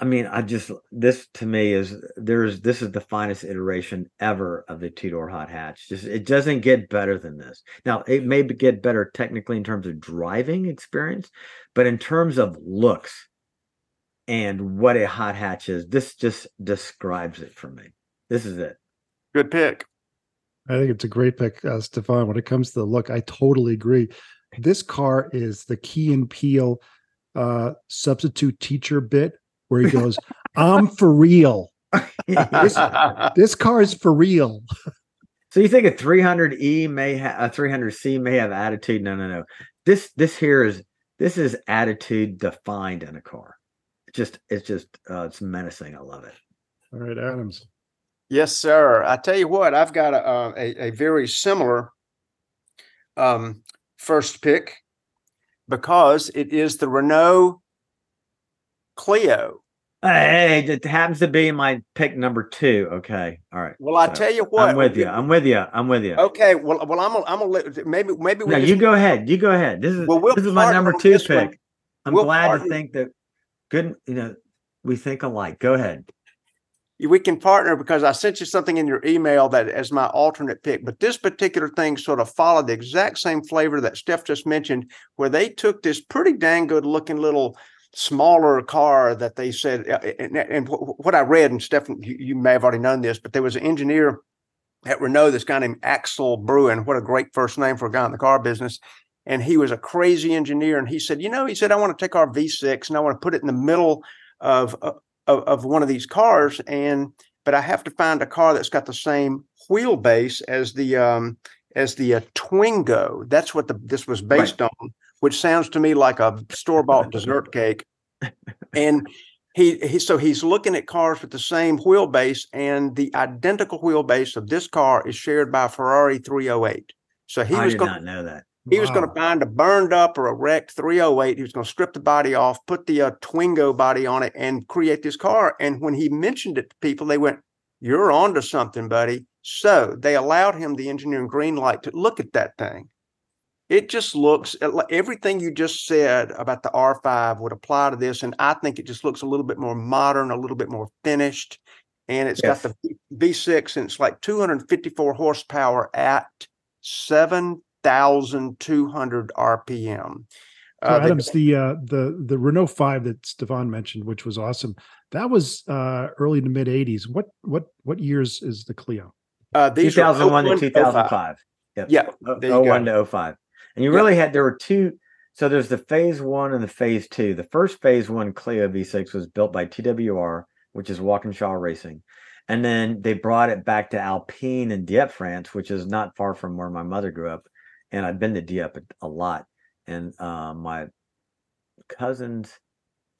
I mean, I just this to me is there's this is the finest iteration ever of the two door hot hatch. Just it doesn't get better than this. Now it may get better technically in terms of driving experience, but in terms of looks and what a hot hatch is, this just describes it for me. This is it. Good pick. I think it's a great pick, uh, Stephan. When it comes to the look, I totally agree. This car is the Key and Peele uh, substitute teacher bit where he goes, "I'm for real. This car is for real." So you think a 300e may have a 300c may have attitude? No, no, no. This this here is this is attitude defined in a car. It's just it's just uh, it's menacing. I love it. All right, Adams. Yes, sir. I tell you what, I've got a a, a- a very similar um, first pick because it is the Renault Clio. Hey, it happens to be my pick number two. Okay, all right. Well, I So, tell you what, I'm with you. I'm with you. I'm with you. Okay, well, well, I'm gonna, I'm gonna maybe maybe we No, just- you go ahead. You go ahead. This is Well, we'll this is my number two this one. pick. I'm We'll glad to think that good. You know, we think alike. Go ahead. we can partner because I sent you something in your email that as my alternate pick. But this particular thing sort of followed the exact same flavor that Steph just mentioned, where they took this pretty dang good looking little smaller car that they said, uh, and, and what I read, and Steph, you, you may have already known this, but there was an engineer at Renault, this guy named Axel Breun. What a great first name for a guy in the car business. And he was a crazy engineer. And he said, you know, he said, I want to take our V6 and I want to put it in the middle of, of, of one of these cars. And, but I have to find a car that's got the same wheelbase as the, um, as the uh, Twingo. That's what the, this was based on, which sounds to me like a store bought dessert cake. And he, he, so he's looking at cars with the same wheelbase, and the identical wheelbase of this car is shared by a Ferrari 308. So he I was going not know that. He was going to find a burned up or a wrecked 308. He was going to strip the body off, put the uh, Twingo body on it, and create this car. And when he mentioned it to people, they went, "You're onto something, buddy." So they allowed him the engineering green light to look at that thing. It just looks everything you just said about the R5 would apply to this, and I think it just looks a little bit more modern, a little bit more finished, and it's got the V6, and it's like 254 horsepower at seven thousand two hundred RPM. So Uh, the- Adams, the uh, the the Renault Five that Stephan mentioned, which was awesome, that was uh, early to mid '80s. What what what years is the Clio? uh, these 2001 to 2005. Yep. Yeah, O- there you 01 go. to 05. And you Yep. really had there were two. So there's the phase one and the phase two. The first phase one Clio V6 was built by TWR, which is Walkinshaw Racing, And then they brought it back to Alpine in Dieppe, France, which is not far from where my mother grew up. And I've been to Dieppe a, a lot. And uh, my cousin's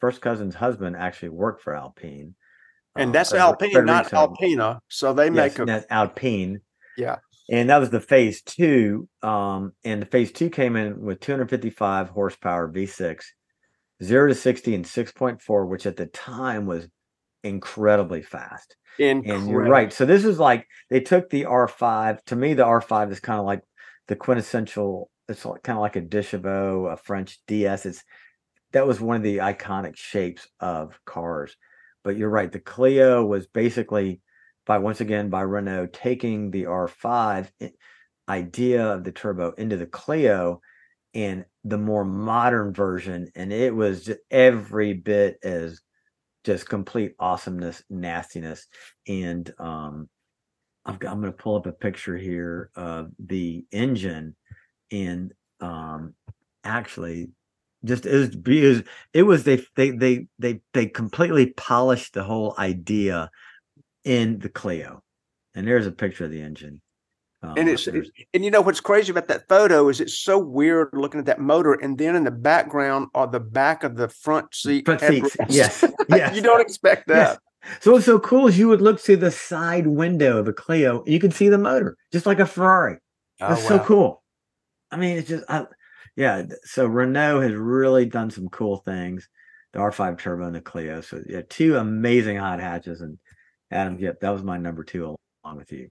first cousin's husband actually worked for Alpine. And uh, that's Alpine, not. Alpina. So they Yes, make a Alpine. Yeah. And that was the phase two. Um, and the phase two came in with 255 horsepower V6, zero to 60 in 6.4, which at the time was incredibly fast. incredible. And you're right. So this is like they took the R5. To me, the R5 is kind of like the quintessential. It's kind of like a Deux Chevaux, a French DS. It's that was one of the iconic shapes of cars. But you're right. The Clio was basically by once again by Renault taking the R5 idea of the turbo into the Clio and the more modern version, and it was just every bit as just complete awesomeness, nastiness, and um, I've got, I'm going to pull up a picture here of the engine, and um, actually, just it was, it was they they they they they completely polished the whole idea in the Clio, and there's a picture of the engine. Um, and it's there's- and you know what's crazy about that photo is it's so weird looking at that motor, and then in the background are the back of the front seat. front seats. Yes, yes. you don't expect Yes. That. So what's so cool is you would look through the side window of a Clio, and you can see the motor, just like a Ferrari. Oh, That's so cool. I mean, it's just, I, yeah. So Renault has really done some cool things. The R5 Turbo and the Clio. So yeah, two amazing hot hatches. And Adam, yep, that was my number two along with you.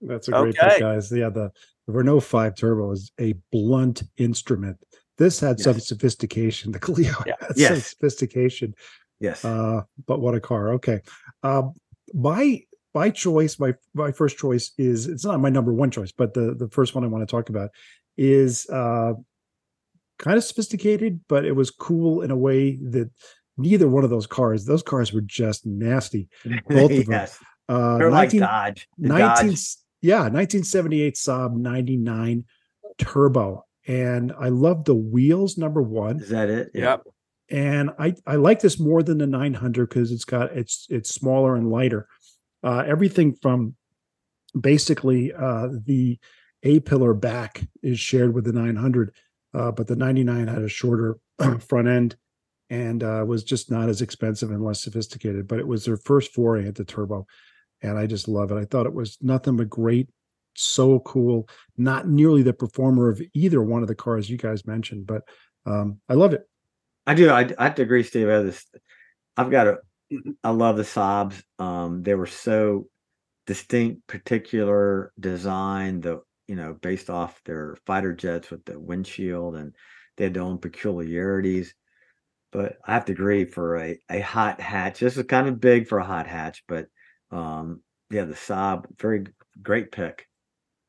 That's a great Okay. pick, guys. Yeah, the, the Renault 5 Turbo is a blunt instrument. This had some sophistication. The Clio Yeah. had some sophistication. Yes. Uh, but what a car. Okay. Um, my my choice, my my first choice is it's not my number one choice, but the the first one I want to talk about is uh kind of sophisticated, but it was cool in a way that neither one of those cars, those cars were just nasty. both of them. Uh They're like Dodge. The 19 Dodge. yeah 1978 saab 99 turbo and i love the wheels number one Is that it? Yep. And i i like this more than the 900 because it's got it's it's smaller and lighter uh everything from basically uh the a pillar back is shared with the 900 uh but the 99 had a shorter front end and uh was just not as expensive and less sophisticated but it was their first foray into turbo and I just love it. I thought it was nothing but great, so cool. Not nearly the performer of either one of the cars you guys mentioned, but um, I love it. I do. I, I have to agree, Steve. I have this. I've got a. I love the Saabs. Um, they were so distinct, particular design. The you know based off their fighter jets with the windshield, and they had their own peculiarities. But I have to agree for a a hot hatch. This is kind of big for a hot hatch, but um, yeah, the Saab, very great pick.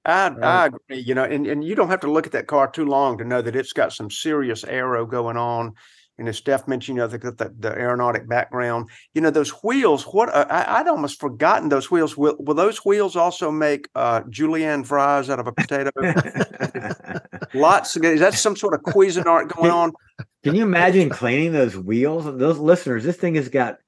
I, I agree. You know, and, and you don't have to look at that car too long to know that it's got some serious aero going on. And as Steph mentioned, you know, the, the, the aeronautic background. You know, those wheels. What uh, I, I'd almost forgotten those wheels. Will, will those wheels also make uh, julienne fries out of a potato? Lots. Of, is that some sort of Cuisinart going on? Can you imagine cleaning those wheels? Those listeners, this thing has got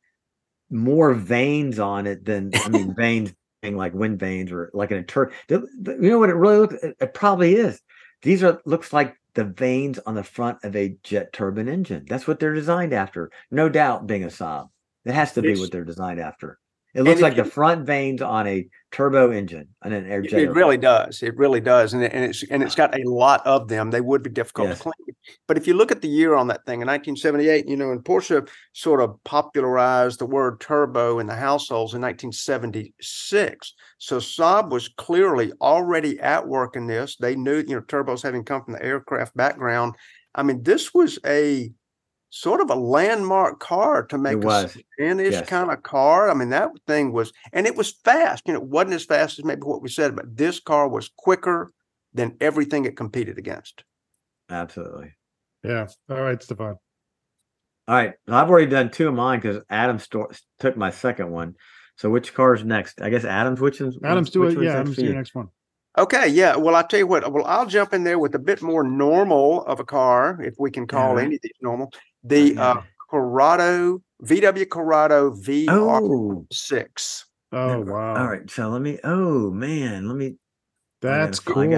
more vanes on it than I mean vanes being like wind vanes or like an tur. You know what it really looks? It probably is. These are looks like the vanes on the front of a jet turbine engine. That's what they're designed after. No doubt, being a Saab, it has to be It's- what they're designed after. It looks like the front vanes on a turbo engine on an air It- It really does. It really does, and it, and it's and it's ah. got a lot of them. They would be difficult Yes. to clean. But if you look at the year on that thing in 1978, you know, and Porsche sort of popularized the word turbo in the households in 1976. So Saab was clearly already at work in this. They knew, you know, turbos having come from the aircraft background. I mean, this was a sort of a landmark car to make It a was. Spanish yes. kind of car. I mean, that thing was, and it was fast. You know, it wasn't as fast as maybe what we said, but this car was quicker than everything it competed against. Absolutely. Yeah. All right, Stephan. All right. Well, I've already done two of mine because Adam sto- took my second one. So which car's next? I guess Adam's. Which is Adam's do it. Yeah, Adam's for do your next one. Okay, yeah. Well, I'll tell you what. Well, I'll jump in there with a bit more normal of a car, if we can call Alright. any of normal. The uh, Corrado VW Corrado VR6. Oh, Oh wow, All right, so let me. Oh man, let me. that's I gotta- cool.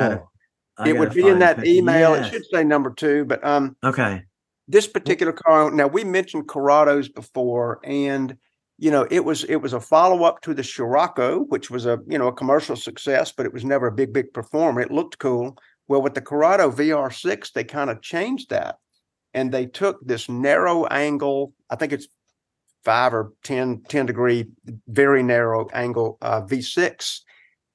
Gotta- It would be in that pic- email. It should say number two, but um, Okay. this particular car. Now we mentioned Corrados before, and you know it was it was a follow up to the Scirocco, which was a you know a commercial success, but it was never a big big performer. It looked cool. Well, with the Corrado VR6, they kind of changed that, and they took this narrow angle. I think it's five or 10, 10 degree, very narrow angle uh, V6.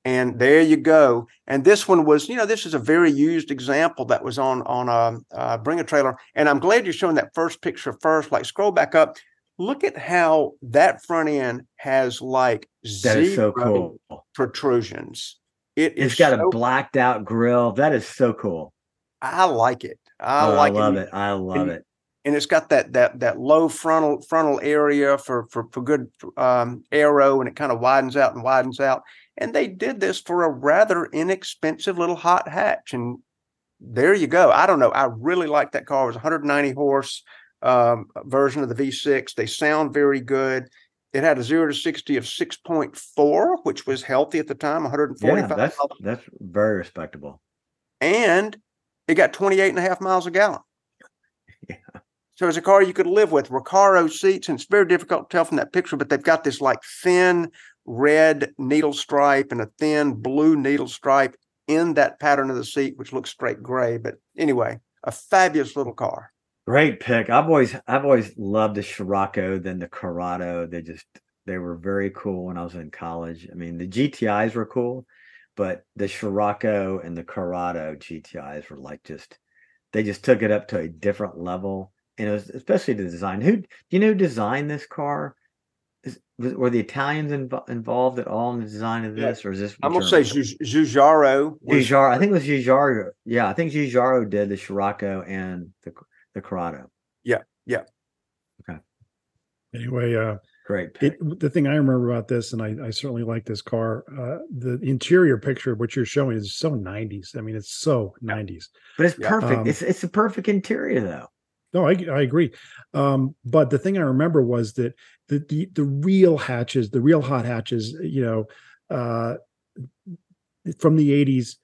And there you go. And this one was, you know, this is a very used example that was on on a, uh bring a trailer. And I'm glad you're showing that first picture first. Like scroll back up. Look at how that front end has like is so zero cool. protrusions. It is It's got so- a blacked out grill. That is so cool. I like it. I Oh, like I love it. it. I love and- it. and it's got that that that low frontal frontal area for for for good um, aero, and it kind of widens out and widens out. And they did this for a rather inexpensive little hot hatch, and there you go. I don't know. I really like that car. It was 190 horse um, version of the V6. They sound very good. It had a zero to 60 of 6.4, which was healthy at the time, Yeah, 145 that's that's very respectable. and it got 28 and a half miles a gallon. Yeah. So it's a car you could live with. Recaro seats, and it's very difficult to tell from that picture, but they've got this like thin red needle stripe and a thin blue needle stripe in that pattern of the seat, which looks straight gray. But anyway, a fabulous little car. Great pick. I've always I've always loved the Scirocco than the Corrado. They just they were very cool when I was in college. I mean, the GTIs were cool, but the Scirocco and the Corrado GTIs were like just they just took it up to a different level. And it was especially the design. Who do you know who designed this car? Is, was, were the Italians invo- involved at all in the design of Yeah. this, or is this? I'm gonna say Giugiaro Giugiaro. I think it was Giugiaro. Yeah, I think Giugiaro did the Scirocco and the the Corrado. Yeah, yeah. Okay. Anyway, uh, Great it, the thing I remember about this, and I, I certainly like this car. Uh, the interior picture, of what you're showing, is so 90s. I mean, it's so 90s. But it's perfect. Um, it's it's a perfect interior though. No, I, I agree. Um, but the thing I remember was that the, the the real hatches, the real hot hatches, you know, uh, from the 80s,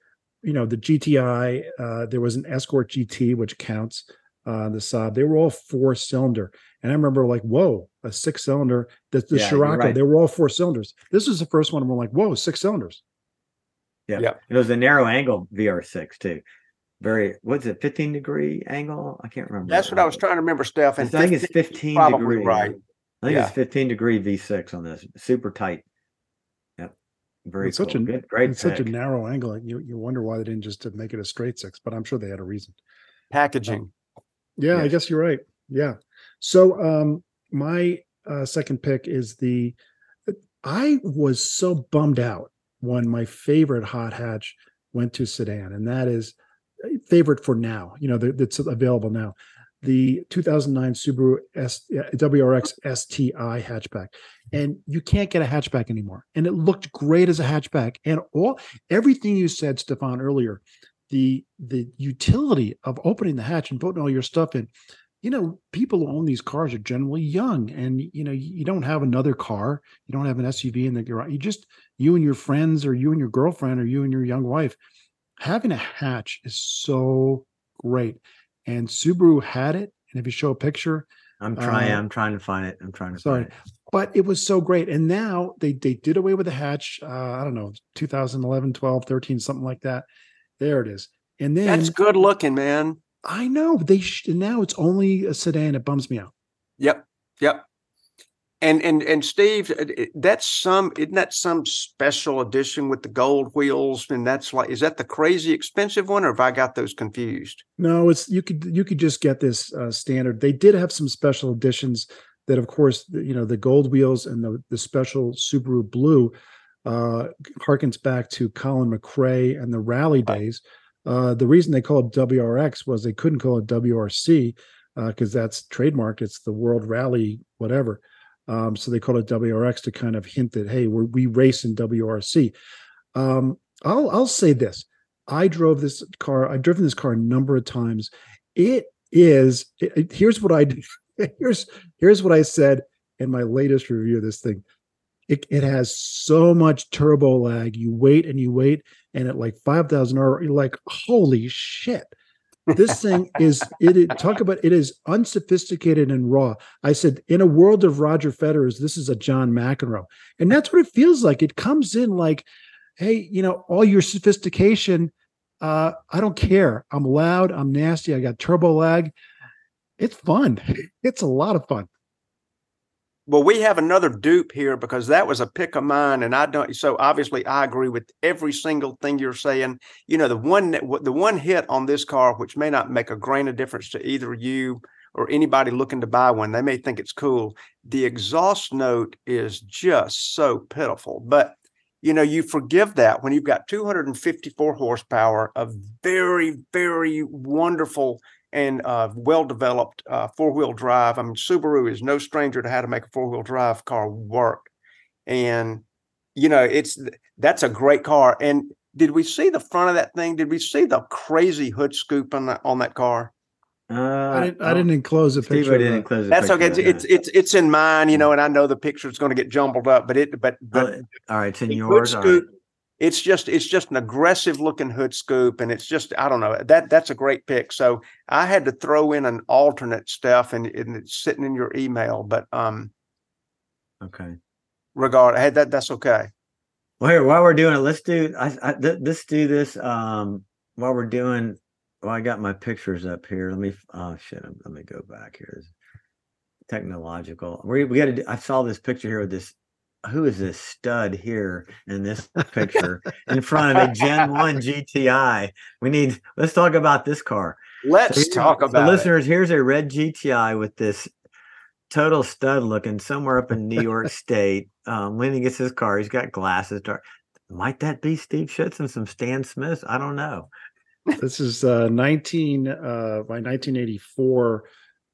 you know, the GTI, uh, there was an Escort GT, which counts uh, on the Saab. They were all four cylinder. And I remember like, whoa, a six cylinder. The, the Yeah, Scirocco, right. they were all four cylinders. This was the first one. And we're like, whoa, six cylinders. Yeah. Yeah. It was a narrow angle VR6 too. Very what's it, 15 degree angle? I can't remember. that's what I was trying to remember, Steph. I And think it's 15 15 degree. right. I think Yeah. it's 15 degree V6 on this. Super tight. Yep. Very It's such a- Good, great It's such a narrow angle. You you wonder why they didn't just make it a straight six, but I'm sure they had a reason. packaging. Yeah, I guess you're right. Yeah. So um my uh second pick is the I was so bummed out when my favorite hot hatch went to sedan, and that is uh, favorite for now, you know, that- that's available now. The 2009 Subaru S, WRX STI hatchback. And you can't get a hatchback anymore. And it looked great as a hatchback. And all everything you said, Stephan, earlier, the the utility of opening the hatch and putting all your stuff in you know people who own these cars are generally young and you know you don't have another car you don't have an suv in the garage you just you and your friends or you and your girlfriend or you and your young wife having a hatch is so great and subaru had it and if you show a picture I'm trying. uh, I'm trying to find it. I'm trying to sorry. find it. but it was so great and now they they did away with the hatch uh i don't know 2011 12 13 something like that there it is and then That's good looking, man. I know they sh- now it's only a sedan. It bums me out. Yep, yep. And and and Steve, that's some isn't that some special edition with the gold wheels? And that's like, is that the crazy expensive one, or have I got those confused? No, it's you could you could just get this uh, standard. They did have some special editions that, of course, you know the gold wheels and the the special Subaru blue uh, harkens back to Colin McRae and the rally days. Uh, the reason they call it WRX was they couldn't call it WRC because that's trademarked. It's the World Rally whatever. Um, so they called it WRX to kind of hint that hey, we're, we race in WRC. Um, I'll I'll say this: I drove this car. I've driven this car a number of times. It is. it- it- here's what I. Here's here's what I said in my latest review of this thing. It, it has so much turbo lag. You wait and you wait, and at like 5,000 R, you're like, holy shit. This thing is it, it talk about it is unsophisticated and raw. I said, in a world of Roger Federers, this is a John McEnroe. And that's what it feels like. It comes in like, hey, you know, all your sophistication, uh, I don't care. I'm loud, I'm nasty, I got turbo lag. It's fun. It's a lot of fun. Well, we have another dupe here because that was a pick of mine, and I don't. So obviously, I agree with every single thing you're saying. You know, the one the one hit on this car, which may not make a grain of difference to either you or anybody looking to buy one, they may think it's cool. The exhaust note is just so pitiful, but you know, you forgive that when you've got 254 horsepower, a very, very wonderful and uh, well developed uh, four wheel drive. I mean, Subaru is no stranger to how to make a four wheel drive car work. And, you know, it's that's a great car. And did we see the front of that thing? Did we see the crazy hood scoop on that, on that car? Uh, I didn't. I didn't enclose a Steve, picture. I didn't enclose. It. That's okay. It's, it's, it's it's in mine, you know, and I know the picture is going to get jumbled up, but it but but oh, all right, it's in yours. hood all right. scoop, it's just it's just an aggressive looking hood scoop and it's just i don't know that that's a great pick so i had to throw in an alternate stuff and, and it's sitting in your email but um Okay. regard hey that that's okay Well, here while we're doing it, let's do. I, I th- let's do this. Um, while we're doing. Well, I got my pictures up here. Let me. Oh shit! Let me go back here. Technological. We we got to. I saw this picture here with this who is this stud here in this picture in front of a Gen 1 GTI? We need let's talk about this car. let's So talk so about it. listeners. Here's a red GTI with this total stud looking somewhere up in New York State. Um, when he gets his car, he's got glasses. Dark. Might that be Steve Schutz and some Stan Smiths? I don't know. This is uh 19 uh my 1984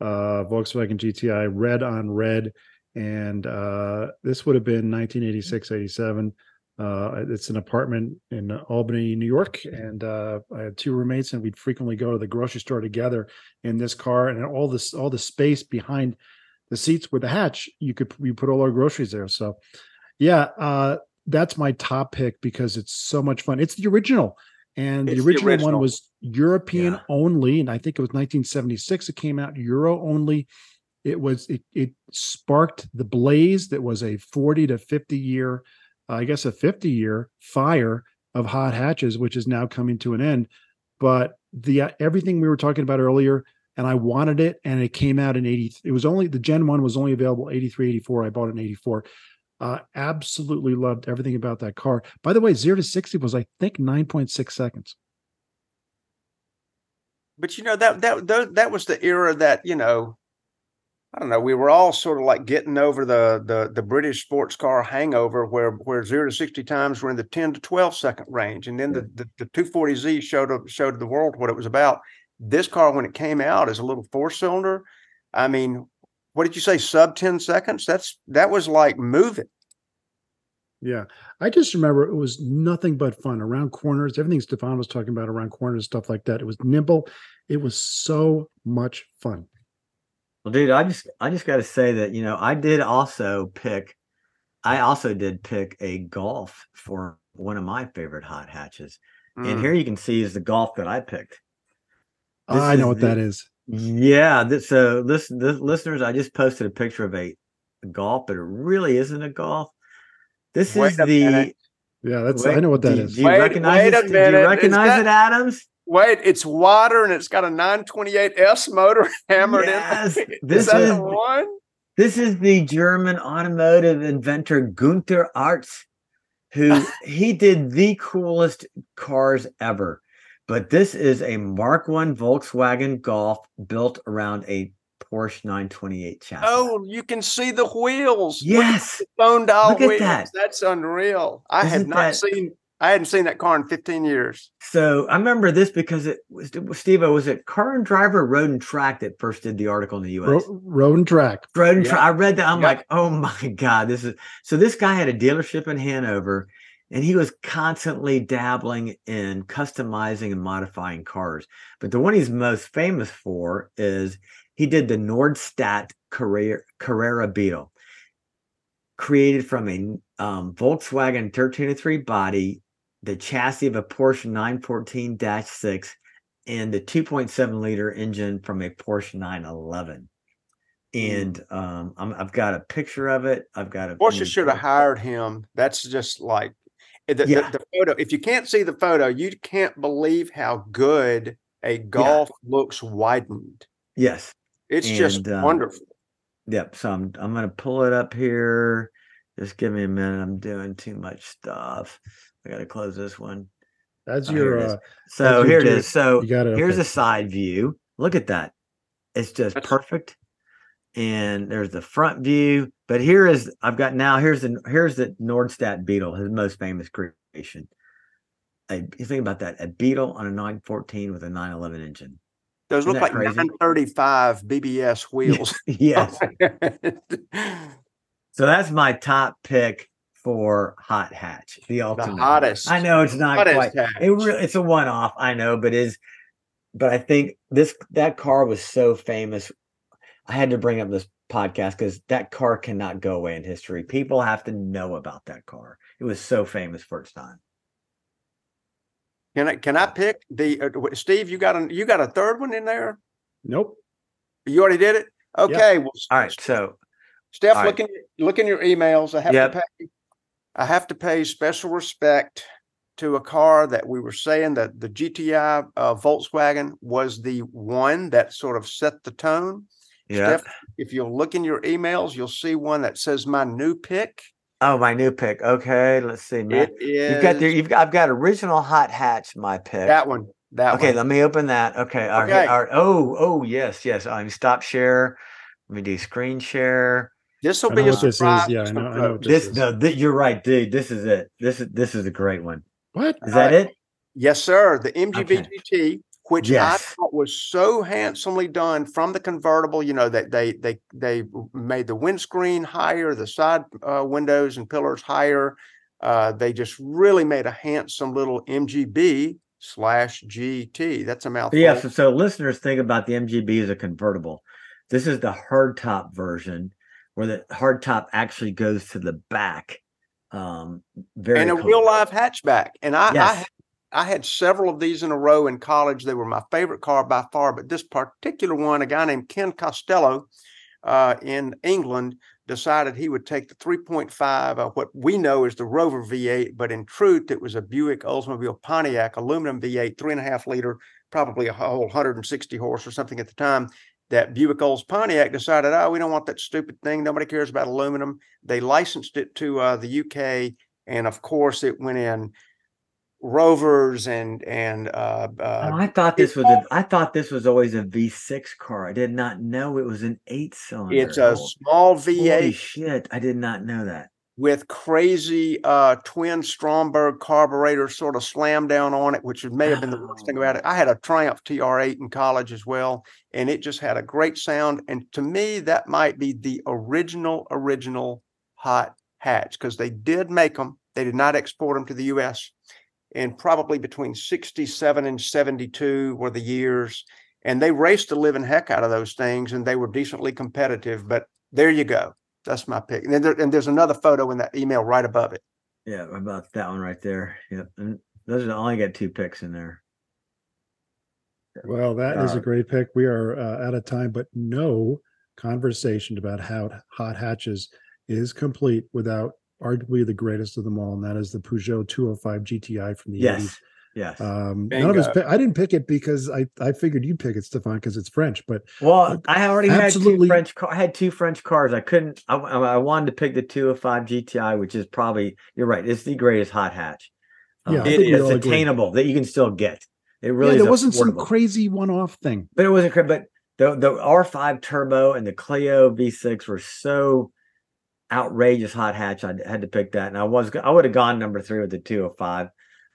uh Volkswagen GTI red on red and uh this would have been 1986 87 uh it's an apartment in Albany New York and uh I had two roommates and we'd frequently go to the grocery store together in this car and all this all the space behind the seats with the hatch you could we put all our groceries there so yeah uh that's my top pick because it's so much fun it's the original and the the original, one was European Yeah. only, and I think it was 1976. It came out Euro only. It was it it sparked the blaze that was a 40 to 50 year, I guess a 50 year fire of hot hatches, which is now coming to an end. But the uh, everything we were talking about earlier, and I wanted it, and it came out in 80. It was only the Gen One was only available 83, 84. I bought it in 84. Uh, absolutely loved everything about that car. By the way, zero to 60 was, I think, 9.6 seconds. but you know that that, that was the era that you know I don't know. We were all sort of like getting over the the the British sports car hangover, where where zero to sixty times were in the ten to twelve second range, and then the the, the two forty Z showed up showed the world what it was about. This car, when it came out, as a little four cylinder. I mean, what did you say? Sub ten seconds? That's that was like moving. Yeah. I just remember it was nothing but fun around corners. Everything Stephan was talking about around corners, stuff like that. It was nimble. It was so much fun. Well, dude, I just I just got to say that you know I did also pick, I also did pick a Golf for one of my favorite hot hatches, Mm. and here you can see is the Golf that I picked. This I know what the- that is. Yeah, this, so this, this listeners, I just posted a picture of a, golf, but it really isn't a golf. This Wait is the. minute. Yeah, that's wait, I know what that do, is. Do you Wait- recognize wait a it? Do minute, you recognize got- it, Adams? Wait, it's wider and it's got a 928S motor hammered Yes, in. Is this that is- the one? This is the German automotive inventor Gunther Artz, who he did the coolest cars ever. But this is a Mark One Volkswagen Golf built around a Porsche 928 chassis. Oh, you can see the wheels. Yes. the phone dial Look at wheels. that. That's unreal. I have Isn't not that- seen. I hadn't seen that car in 15 years. So I remember this because it was Steve. Was it Car and Driver Road and Track that first did the article in the U.S. Ro- road and track. Road and Yeah. Track. I read that. I'm Yeah. like, oh my god, this is. So this guy had a dealership in Hanover, and he was constantly dabbling in customizing and modifying cars. But the one he's most famous for is he did the Nordstadt Carrera, Carrera Beetle. created from a um, Volkswagen 1303 body, the chassis of a Porsche 914-6, and the 2.7 liter engine from a Porsche 911. And um, I'm, I've got a picture of it. I've got a Porsche should have hired him. That's just like eh, the, the- Yeah. the photo. If you can't see the photo, you can't believe how good a golf looks widened. Yes. It's just um, wonderful. Yep. So I'm I'm gonna pull it up here. Just give me a minute. I'm doing too much stuff. I gotta close this one. That's Oh, your it is. uh, So you here it do. So you got it. here's okay. a side view. Look at that. It's just That's- perfect. And there's the front view. But here is I've got now here's the here's the Nordstadt Beetle, his most famous creation. A, you think about that, a Beetle on a 914 with a 911 engine. Those isn't look like crazy? 935 BBS wheels. yes. So that's my top pick for hot hatch. The ultimate. the ultimate. hottest. I know it's not hottest quite. hatch. It really, it's a one off. I know, but is but I think this that car was so famous. I had to bring up this podcast because that car cannot go away in history. People have to know about that car. It was so famous for its time. Can I can I pick the uh, Steve? You got a you got a third one in there? Nope. You already did it. Okay. Well, All right, so Steph, All look in look in your emails. I have Yep. to pay. I have to pay special respect to a car that we were saying that the GTI uh, Volkswagen was the one that sort of set the tone. yeah. Steph, if you'll look in your emails, you'll see one that says my new pick. Oh, my new pick. Okay, let's see. Matt. It is You've got the, you've got I've got original hot hatch. My pick. that one. That one. okay, one. let me open that. Okay. All right. Okay. All right. Oh, oh, yes, yes. I'm stop share. Let me do screen share. This will be a what this is. surprise. Yeah, I know- I know what this This is. no, th- you're right, dude. This is it. This is this is a great one. What? Is that Uh, it? Yes, sir. The MGB Okay. GT, which Yes. I thought was so handsomely done from the convertible. You know that they they they made the windscreen higher, the side uh, windows and pillars higher. Uh, they just really made a handsome little MGB slash GT. That's a mouthful. Yeah. So, so listeners think about the MGB as a convertible. This is the hardtop version where the hardtop actually goes to the back. Um, very and a cool. real life hatchback. And I, I Yes. had- I had several of these in a row in college. They were my favorite car by far. But this particular one, a guy named Ken Costello uh, in England decided he would take the 3.5, uh, what we know is the Rover V8, but in truth, it was a Buick Oldsmobile Pontiac aluminum V8, three and a half liter, probably a whole 160 horse or something at the time. That Buick Olds Pontiac decided, oh, we don't want that stupid thing. Nobody cares about aluminum. They licensed it to uh, the UK, and of course, it went in Rovers and and uh, Oh, uh, I thought this was a. I thought this was always a V6 car. I did not know it was an eight cylinder. it's a small V8 Holy shit! I did not know that. With crazy uh twin Stromberg carburetor sort of slam down on it, which may have been the worst thing about it. I had a Triumph TR8 in college as well, and it just had a great sound. And to me, that might be the original, original hot hatch because they did make them. They did not export them to the US. And probably between 67 and 72 were the years. And they raced the living heck out of those things and they were decently competitive. But there you go. That's my pick. And, then there, and there's another photo in that email right above it. Yeah, about that one right there. Yep. And those are the, I only got two picks in there. Well, that is a Uh, great pick. We are uh, out of time, but no conversation about how hot hatches is complete without arguably the greatest of them all, and that is the Peugeot 205 GTI from the 80s. Yes. Yes. Um, none of us. Bingo. I didn't pick it because I I figured you'd pick it, Stephan, because it's French. But well, I already had two absolutely- French. I had two French cars. I couldn't. I, I I wanted to pick the 205 GTI, which is probably. You're right. It's the greatest hot hatch. Yeah, Um, think we it's all agree. attainable that you can still get. It really yeah, is there wasn't some crazy one-off thing. but it wasn't cra- but the the R5 turbo and the Clio V6 were so outrageous hot hatch. I had to pick that, and I was I would have gone number three with the 205,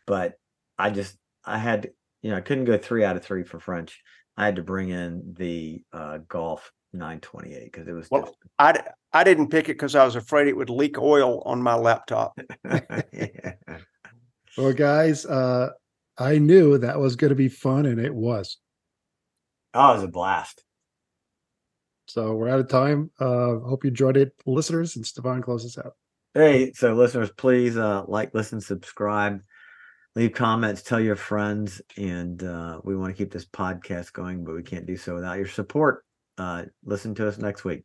but I just I had you know I couldn't go three out of three for French. I had to bring in the uh, Golf 928 because it was Well, I, d- I didn't pick it because I was afraid it would leak oil on my laptop. Yeah. Well, guys, uh, I knew that was going to be fun, and it was. oh, it was a blast. So we're out of time. Uh, hope you enjoyed it, listeners. And Stephan closes out. Hey, so listeners, please uh, like, listen, subscribe, leave comments, tell your friends, and uh, we want to keep this podcast going, but we can't do so without your support. Uh, listen to us next week.